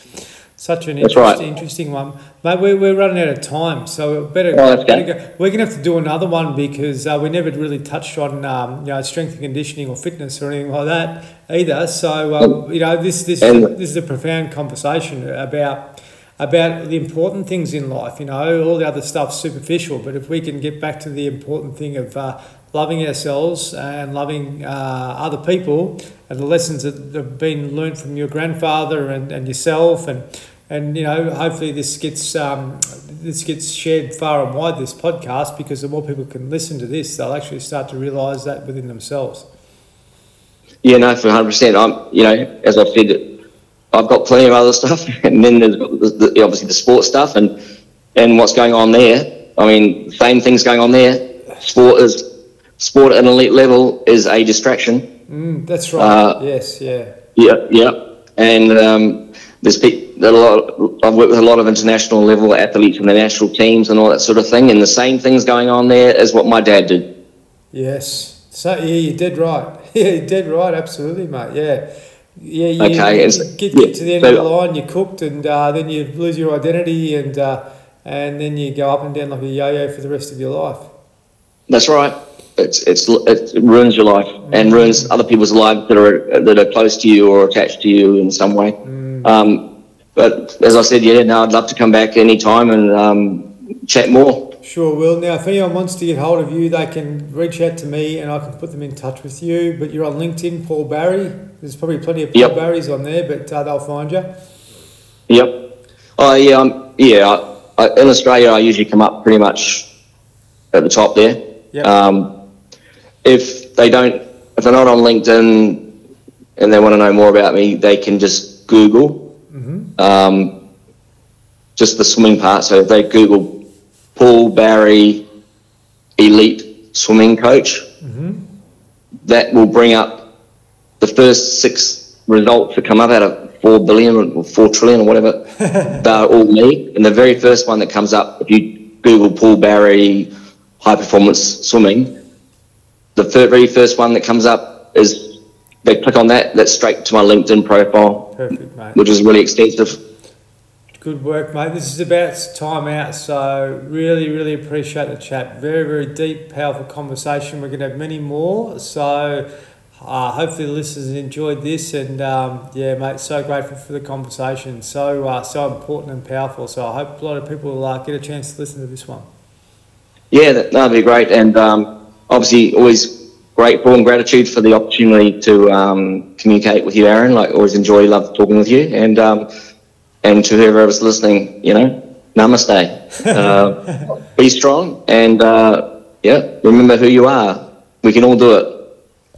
such an That's interesting, right. interesting one. Mate, we're, we're running out of time, so better, Oh, better go. We're gonna have to do another one because uh, we never really touched on um, you know strength and conditioning or fitness or anything like that either. So um, you know this this this is a profound conversation about about the important things in life. You know, all the other stuff's superficial, but if we can get back to the important thing of uh, loving ourselves and loving uh, other people and the lessons that have been learned from your grandfather and, and yourself and and you know hopefully this gets um, this gets shared far and wide this podcast because the more people can listen to this they'll actually start to realize that within themselves Yeah, no, for hundred percent. I'm, you know, as I've said, I've got plenty of other stuff, [laughs] and then there's the, the, obviously the sports stuff and and what's going on there. I mean, same things going on there. Sport is sport at an elite level is a distraction. mm, that's right Uh, yes yeah Yeah, yeah, and um, there's pe- a lot. I've worked with a lot of international level athletes from the national teams and all that sort of thing, and the same things going on there as what my dad did. Yes. So yeah, you're dead right. [laughs] Yeah, you're dead right. Absolutely, mate. Yeah. Yeah, you, Okay, get, yeah, get to the end so- of the line, you're cooked, and uh, then you lose your identity, and uh, and then you go up and down like a yo-yo for the rest of your life. That's right. It's, it's it ruins your life and ruins other people's lives that are that are close to you or attached to you in some way. Um, but as I said, yeah, no, I'd love to come back anytime and um, chat more. Sure will. Now, if anyone wants to get hold of you, they can reach out to me, and I can put them in touch with you. But you're on LinkedIn, Paul Barry. There's probably plenty of Paul Yep. Barrys on there, but uh, they'll find you. Yep. Oh yeah, um, yeah. I, I, in Australia, I usually come up pretty much at the top there. Yep. Um, if they don't, if they're not on LinkedIn and they want to know more about me, they can just Google Mhm. um, just the swimming part. So if they Google Paul Barry Elite Swimming Coach, that will bring up first six results that come up out of four billion or four trillion or whatever. [laughs] they're all me. And the very first one that comes up, if you Google Paul Barry high performance swimming, the very first one that comes up is they click on that, that's straight to my LinkedIn profile, Perfect, mate. which is really extensive. Good work, mate. This is about time out, so really, really appreciate the chat. Very, very deep, powerful conversation. We're going to have many more, so uh, hopefully the listeners enjoyed this. And um, yeah, mate, so grateful for the conversation. So, uh, so important and powerful. So I hope a lot of people will uh, get a chance to listen to this one. Yeah, that, that'd be great. And um, obviously, always grateful and gratitude for the opportunity to um, communicate with you, Aaron. Like, always enjoy, love talking with you. And um, and to whoever's listening, you know, namaste. [laughs] Uh, be strong and uh, yeah, remember who you are. We can all do it.